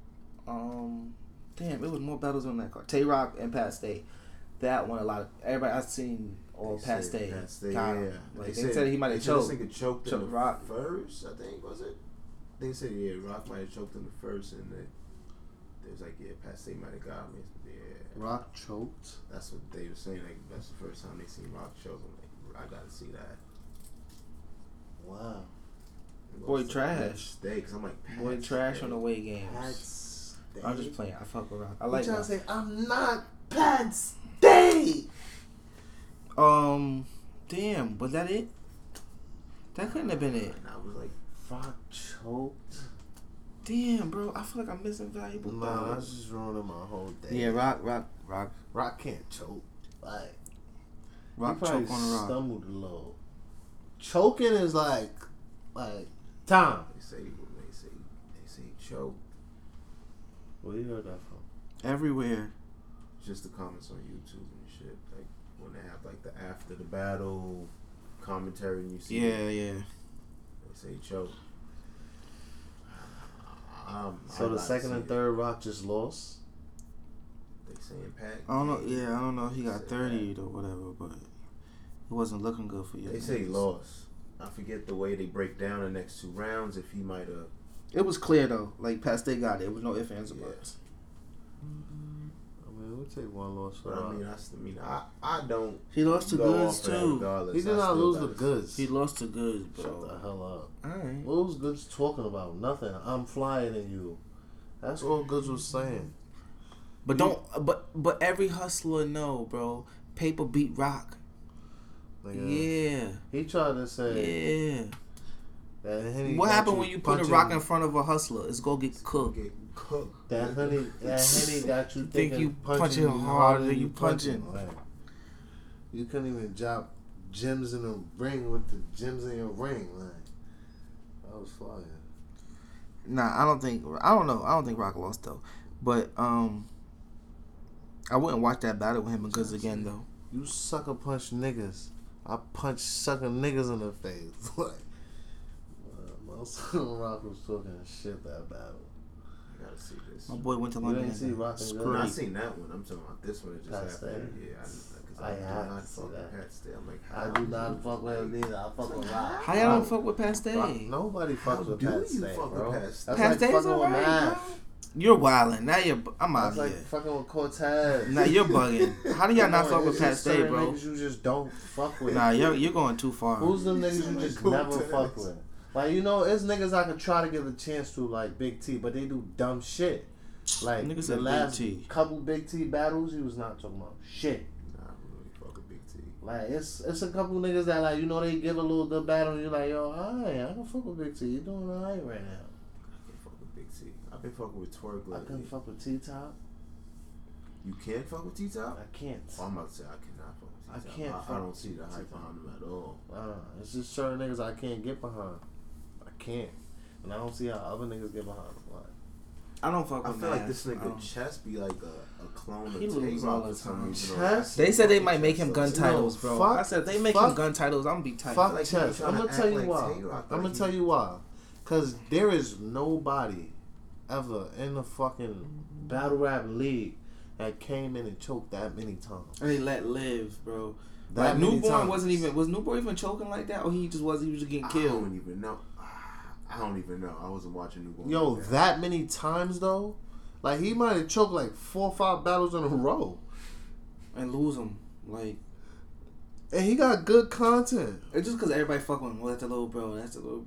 Um, damn, it was more battles on that card. Tay Roc and Pat Stay. That one a lot. Of, everybody I've seen all They Pat said. Pat Stay, yeah. Like they, said, he might they have said choked. This nigga choked in Choked the Roc. first, I think, was it? They said, yeah, Roc might have choked in the first, and they, they was like, yeah, Pat Stay might have got me. Yeah, Roc choked. that's what they were saying. Like, that's the first time they seen Roc choke. I'm like, I gotta see that. Wow. Boy, trash. 'cause I'm like, Boy, trash on the way games. Pat Stay. I'm just playing. I fuck with Roc. I like trying to say I'm not Pat Stay? Um, damn, was that it? That couldn't have been it. And I was like, Roc choked. Damn, bro, I feel like I'm missing valuable Nah, that's things. just ruining my whole day. Yeah, Roc, Roc, Roc, Roc can't choke. Like Roc he probably choke on the Rock. stumbled a little. Choking is like, like Tom. they say, they say, they say choke. Where you heard that from? Everywhere. just the comments on YouTube and shit. Like when they have like the after the battle commentary and you see Yeah, yeah. they say choke. Um, So I'd the like second see and it. third Roc just lost. they saying Pat. I don't know. Yeah, I don't know if he got Say 30 or whatever, but it wasn't looking good for you. They say he lost. I forget the way they break down the next two rounds. If he might have, It was clear though. Like past they got it. It was no ifs ands or Yeah. buts. I mean, we'll take one loss for but I mean, that's, I mean, I, I don't. He lost to go goods off of that too. He did I not lose the goods. He lost to goods, bro. Shut the hell up. All right. What was Goodz talking about? Nothing. I'm flyer than you. That's all Goodz was saying. But don't. But but every hustler know, bro. Paper beat rock. Nigga, Yeah. He tried to say Yeah. that What got happened you when you put a rock in front of a hustler? It's gonna get cooked. Get cooked. That honey, that Henny got you Think thinking you punching harder than you punching. Like, you couldn't even drop gems in the ring with the gems in your ring. Like, that was fire. Nah, I don't think. I don't know. I don't think Roc lost though. But um, I wouldn't watch that battle with him because again though. You sucker punch niggas. I punch sucker niggas in the face. like, uh, most of Roc was talking shit that battle. I gotta see this. My boy went to You London. ain't see and Roc and screwed. I seen that one. I'm talking about this one. It just Pat happened. Stay? Yeah, I, cause I I, do have not to see fuck that. with Pat Stay. I'm like, I do not fuck with him neither. I fuck with Roc. How y'all don't fuck with Pat Stay? Roc, nobody How fucks with do you fuck with bro. Pat That's Stay? Like fucking with alright, You're wilding. Now you're. I'm out That's of like here. fucking with Cortez. Nah, you're bugging. How do y'all not No, fuck with it's Pat Stay, certain bro? Niggas you just don't fuck with. Nah, you're you're going too far. Who's the niggas you just never fuck with? Like you know, it's niggas I could try to give a chance to, like Big T, but they do dumb shit. Like Nigga the said Big last T. couple Big T battles, he was not talking about shit. Nah, I don't really fuck with Big T. Like it's it's a couple niggas that like you know they give a little good battle and you're like yo, alright, I can fuck with Big T. You doing alright right now. I can't fuck with Big T. I've been fucking with Twork I lately. couldn't fuck with T Top. You can't fuck with T Top? I can't. Oh, I'm about to say I cannot fuck with I T Top. can't I, I, don't see the hype behind him at all. Uh, it's just certain niggas I can't get behind. I can't. And I don't see how other niggas get behind them. Like, I don't fuck I with I feel like this nigga don't- Chess be like a, a clone of He lose Tay all the for time. reason. Chess? They said they might make him gun So- titles, bro. fuck- I said if they make fuck- him gun titles. I'm gonna be tight. Fuck like chess. I'm gonna tell you like why. Tay-Roc, I'm gonna like tell you why. Cause there is nobody ever in the fucking battle rap league that came in and choked that many times. And they let live, bro. That like many newborn times. wasn't even was newborn even choking like that, or he just was he was just getting killed. I killed. don't even know. I don't even know. I wasn't watching Newborn. Yo, like that many times though, like he might have choked like four or five battles in a row, and lose them. Like and he got good content. it's just because everybody fuck with him. Well, that's a little bro. That's a little.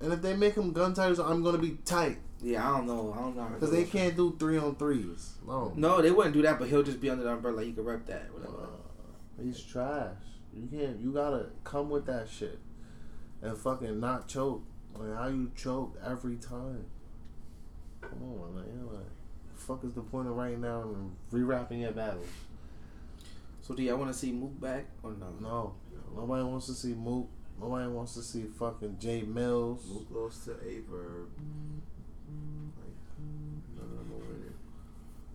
And if they make him gun titles, I'm gonna be tight Yeah, I don't know. I don't know. because they it. can't do three on threes. No, No, they wouldn't do that. But he'll just be under the umbrella. He could rep that. Whatever. Uh, he's trash. You can't. You gotta come with that shit and fucking not choke. Like how you choke every time. Come on, man. Like, fuck is the point of writing down and re-rapping your battles? So do y'all want to see Mook back or no? No, nobody wants to see Mook. Nobody wants to see fucking Jay Mills. Mook lost to Aye Verb. Like, none of them are winning.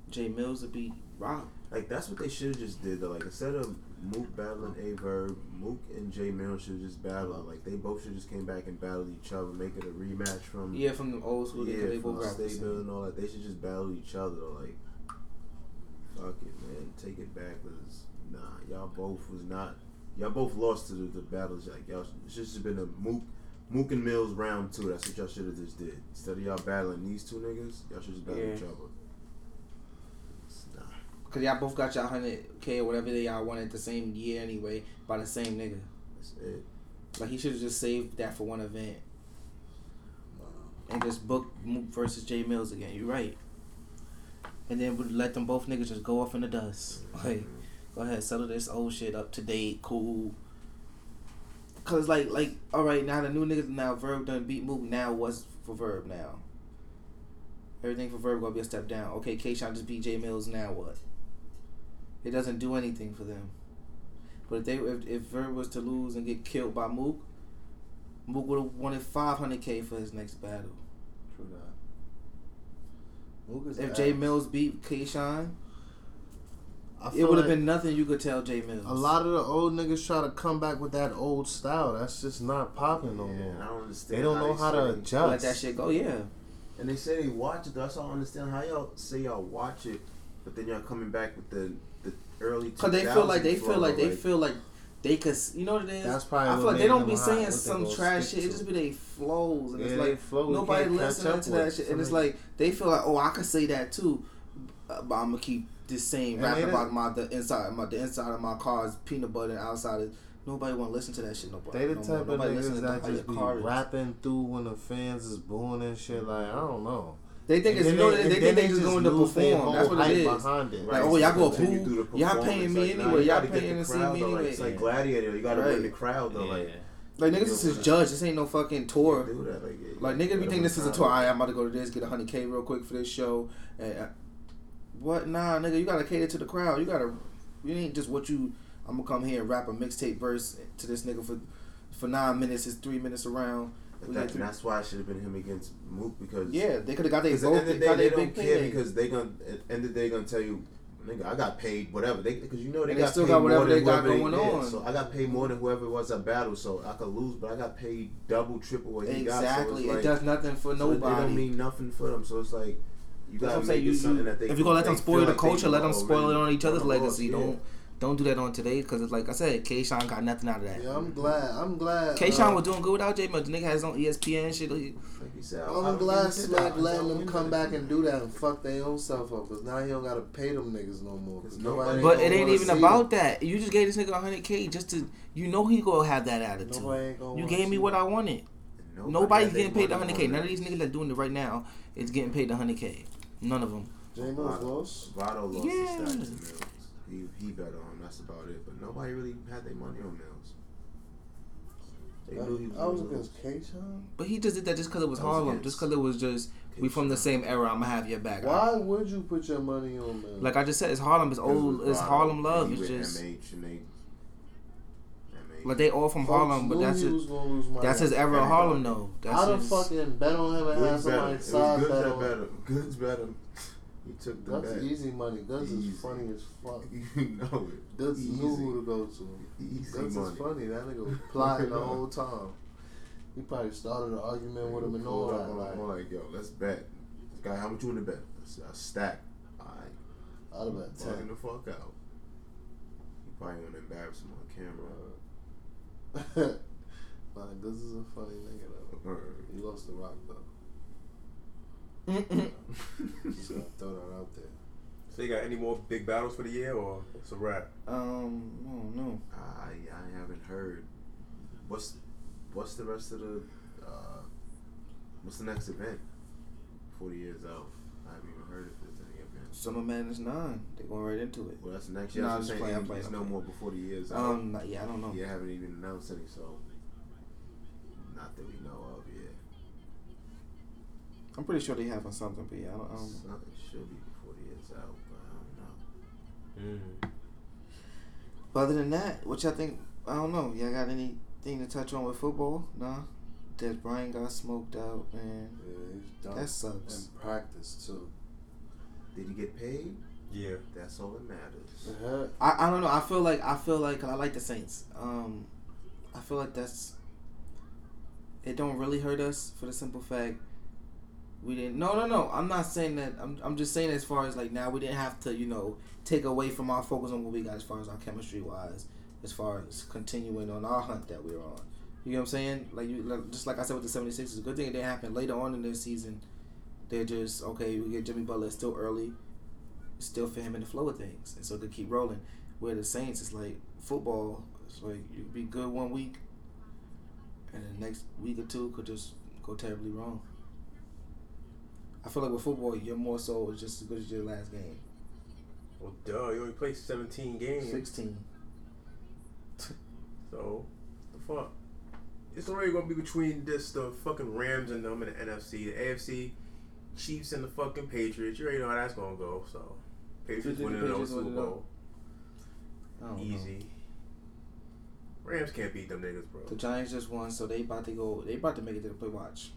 Jay Mills would beat Roc. Like that's what they should have just did though. Like instead of Mook battling Aye Verb. Mook and Jay Mills should just battle. Like they both should just came back and battle each other, make it a rematch from Yeah, from the old school. yeah, they from both the state building and all that. They should just battle each other. Like fuck it, man, take it back. Cause nah, y'all both was not. Y'all both lost to the, the battles. Like y'all, it should just been a Mook. Mook and Mills round two. That's what y'all should have just did. Instead of y'all battling these two niggas, y'all should just battle Yeah. each other. Cause y'all both got y'all hundred k or whatever they y'all wanted the same year anyway by the same nigga. That's it. Like he should have just saved that for one event and just book Mook versus Jay Mills again. You're right. And then would let them both niggas just go off in the dust. Like, go ahead, settle this old shit up to date, cool. Cause like like all right now the new niggas now Verb done beat Mook now what's for Verb now. Everything for Verb gonna be a step down. Okay, K Shine just beat J Mills now what? It doesn't do anything for them. But if they if, if Verb was to lose and get killed by Mook, Mook would have wanted five hundred K for his next battle. True that. Mook is If ass. J Mills beat K Shine, it would have like been nothing you could tell J Mills. A lot of the old niggas try to come back with that old style. That's just not popping no Yeah, more. I don't understand. They don't know how to adjust. let that shit go. Yeah, And they say they watch it. That's all I understand. How y'all say y'all watch it, but then y'all coming back with the the early. cause they feel like they feel like they feel like they could. You know what it is? That's probably I feel like they don't be saying what some trash stick shit. It just be they flows, and Yeah, it's like flow, nobody can't listening to that shit. And it's like they feel like, oh, I could say that too, uh, but I'm gonna keep this same And rap about my the inside my the inside of my car is peanut butter and outside is nobody want to listen to that shit. Nobody. They the no type more. of Nobody listen niggas to that just be rapping through when the fans is booing and shit. Like I don't know. They think And it's know they- they, think they just going to perform. That's what it is. Behind it. Right, Like, oh, y'all go boo. through the Y'all paying me Like, anyway. Y'all paying to see me anyway. It's like Gladiator. You gotta win the crowd though. Like Like niggas this is judge. This ain't no fucking tour. that. Like, yeah, Like you niggas be thinking this is a tour. Alright, I'm about to go to this, get a hundred K real quick for this show. And uh, what? Nah, nigga, you gotta cater to the crowd. You gotta. You ain't just what you. I'm gonna come here and rap a mixtape verse to this nigga for for nine minutes. It's three minutes around. That, and that's why it should have been him against Mook because Yeah, they could have got their Because at the end of the day, their they don't care because they gonna at the end of the day gonna tell you, nigga, I got paid whatever. They because you know they they got still paid got whatever more than they got going on. So I got paid more than whoever it was at battle. So I could lose, but I got paid double, triple what he got. So Exactly. it's like, it does nothing for so It don't mean nothing for them. So it's like you gotta make saying. it You, something that they if you gonna let them spoil the like culture, let them spoil it on each other's legacy. Don't don't do that on today because it's like I said, K. Shine got nothing out of that. Yeah, I'm glad. I'm glad. K. Shine uh, was doing good without J. Mills. The nigga has his own ESPN and shit. Like you said, I- I I'm glad think he did Smack that. letting I them come back and do that and fuck their own self up. Cause now he don't gotta pay them niggas no more. 'cause Cause nobody nobody- But it ain't even about them. that. You just gave this nigga 100K just to, you know he gonna have that attitude. Nobody ain't gonna You gave me what. I wanted. Nobody Nobody's getting paid the money 100K. on None of these niggas that's doing it right now is getting paid the 100K. None of them. J Mills lost. Votto lost Yeah. His stats to Mills. He he bet on. That's about it. But nobody really had their money on Mills. They knew he was. I was gonna lose. against K Shine. But he just did that just because it was That was Harlem. against Just because it was just, we from the same era. I'm going to have your back. Why would you put your money on Mills? Like I just said, it's Harlem. It's old. It's Votto, Harlem love. he It's with just, MH and they. MH. like they all from Folks Harlem, but knew that's he it. gonna lose money. That's his era of Harlem though. That's How the his, fucking bet on him and have Goodz better. somebody It was side goods bet that on? better. Goodz better. He took the That's bet. easy money. Goodz Easy. is funny as fuck. You know it. Goodz Easy. knew who to go to. Easy Goodz money. is funny. That nigga was plotting the whole time. He probably started an argument with him and all that. up on Like, like, yo, let's bet. Guy, how much you want to bet? A stack. Alright. I'd have bet Fucking ten. the fuck out. You probably want to embarrass him on camera. nah, Goodz is a funny nigga though. He lost the rock though. Just gotta throw that out there. So you got any more big battles for the year, or it's a wrap? um, no, no. I I haven't heard. What's what's the rest of the uh, what's the next event? Forty years out. I haven't even heard if there's any event. Summer Madness nine. They're going right into it. Well, that's the next year. Nah, Nah, I'm I'm just saying playing, I'm it's playing, no playing. more before the years out. Um, not, yeah, I don't know. You haven't even announced any, so not that we know of yet. I'm pretty sure they having something, but yeah, I don't. I don't know. Something should be before the year's out, but I don't know. Mm. But other than that, which I think I don't know. Y'all got anything to touch on with football? Nah. Dez Bryant got smoked out, man. Yeah, he's done. That sucks. In practice too. Did he get paid? Yeah. That's all that matters. The heck? I, I don't know. I feel like I feel like 'cause I like the Saints. Um, I feel like that's it. Don't really hurt us for the simple fact we didn't. No, no, no. I'm not saying that. I'm I'm just saying as far as like now we didn't have to you know take away from our focus on what we got as far as our chemistry wise, as far as continuing on our hunt that we're on. You know what I'm saying? Like you, like, just like I said with the 76ers, it's a good thing it didn't happen later on in this season. They're just okay. We get Jimmy Butler still early, still for him in the flow of things, and so they keep rolling. Where the Saints, it's like football. It's like you be good one week, and the next week or two could just go terribly wrong. I feel like with football, you're more so just as good as your last game. Well, duh. You only played 17 games. Sixteen. So, the fuck? It's already gonna be between this the fucking Rams and them in the NFC, the AFC, Chiefs and the fucking Patriots. You already know how that's gonna go. So, Patriots the winning another Super win it all? Bowl, don't know. easy. Rams can't beat them niggas, bro. The Giants just won, so they about to go. They about to make it to the play. Watch.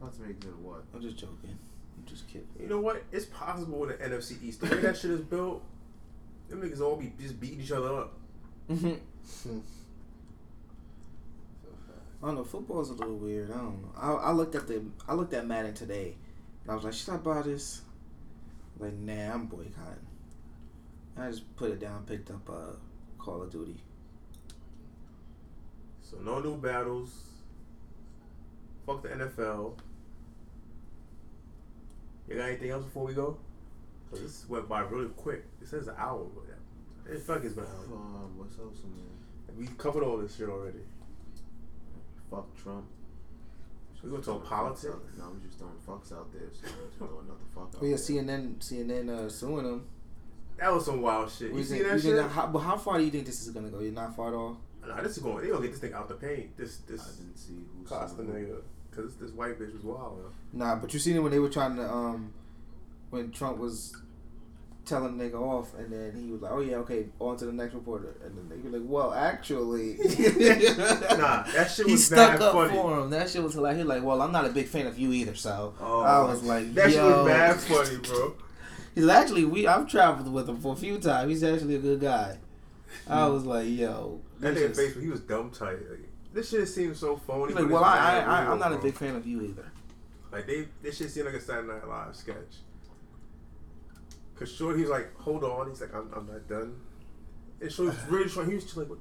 About to make it what? I'm just joking. I'm just kidding. You know what? It's possible in the NFC East. The way that shit is built, them niggas all be just beating each other up. Mm-hmm. So I don't know. Football's a little weird. I don't know. I, I looked at the I looked at Madden today, and I was like, should I buy this? Like, nah, I'm boycotting. I just put it down, picked up uh, Call of Duty. So no new battles. Fuck the NFL. You got anything else before we go? 'Cause this went by really quick. It says an hour, but it fuck it's been an hour. Um, what's else in there? We covered all this shit already. Fuck Trump. We gonna talk politics? out- No, I'm just throwing fucks out there. So I'm just throwing another fuck out yeah, there. CNN CNN uh, suing them. That was some wild shit. You You see think- that you shit? that- how, but how far do you think this is gonna go? You're not far at all. Nah, this is going. They gonna get this thing out the paint. This this. I this didn't see who Costa sued nigga. Cause this white bitch was wild. Man. Nah, but you seen it when they were trying to um when Trump was telling the nigga off and then he was like, Oh yeah, okay, on to the next reporter and then they were like, Well actually Nah, that shit was He stuck mad up funny. for him. That shit was hilarious. He was like, Well, I'm not a big fan of you either, so Oh, I was like, that shit was mad funny, bro. He's like, actually we I've traveled with him for a few times. He's actually a good guy. I was like, yo. That this nigga is- Facebook, he was dumb tight. Like, this shit seems so phony. Like, well, I, I, I, I'm not a big fan of you either. Like they, this shit seemed like a Saturday Night Live sketch. Cause Shorty, he's like, hold on. He's like, I'm, I'm not done. And Shorty's really trying. He was just like, what?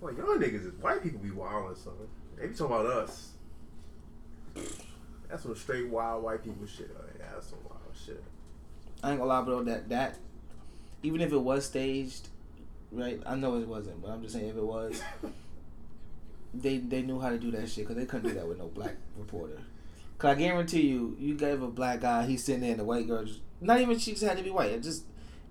Well, y'all niggas is white people be wild or something. They be talking about us. That's some straight wild white people shit. Like, yeah, that's some wild shit. I ain't gonna lie, bro. That that even if it was staged, right? I know it wasn't, but I'm just saying if it was, they they knew how to do that shit because they couldn't do that with no black reporter. Cause I guarantee you, you gave a black guy, he's sitting there, and the white girl just not even she just had to be white. Just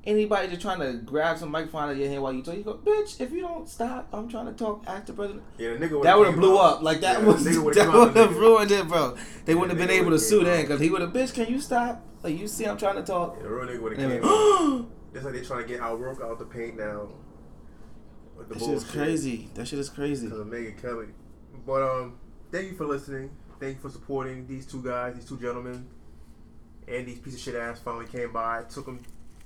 anybody just trying to grab some microphone out of your hand while you talk, you go, bitch. If you don't stop, I'm trying to talk. The president. Yeah, the nigga That would have blew out- up. Like that Yeah, was that would have ruined it, bro. They Yeah, wouldn't have been able to sue then because he would have, bitch. Can you stop? Like you see, I'm trying to talk. Yeah, the real nigga would have came out. Just like they trying to get Al Roker out the paint now. With the That shit is bullshit. crazy. That shit is crazy. because of Megyn Kelly. But um, thank you for listening. Thank you for supporting these two guys, these two gentlemen. And these piece of shit ass finally came by. It took them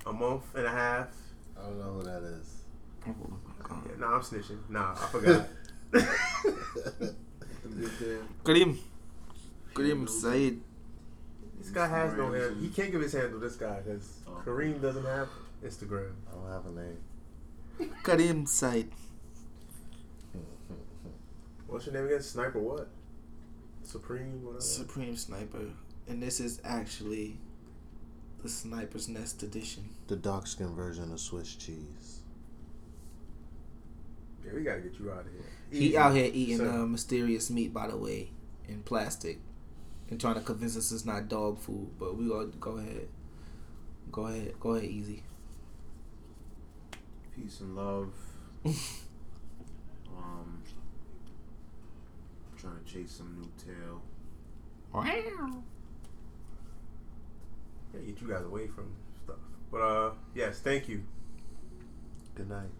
a month and a half. I don't know who that is. Yeah, nah, I'm snitching. Nah, I forgot. Kareem. Kareem Said. this guy has no handle. He can't give his handle. This guy because Oh. Kareem doesn't have Instagram. I don't have a name. Kareem Said. What's your name again? Sniper what? Supreme whatever. Supreme Sniper. And this is actually the Sniper's Nest edition. The dark skin version of Swiss cheese. yeah, we gotta get you out of here. He out here eating Sir. uh, mysterious meat, by the way, in plastic, and trying to convince us it's not dog food. But we gonna go ahead, go ahead, go ahead, easy. Peace and love. um, trying to chase some new tail. Wow. Yeah, get you guys away from stuff. But uh, yes, thank you. Good night.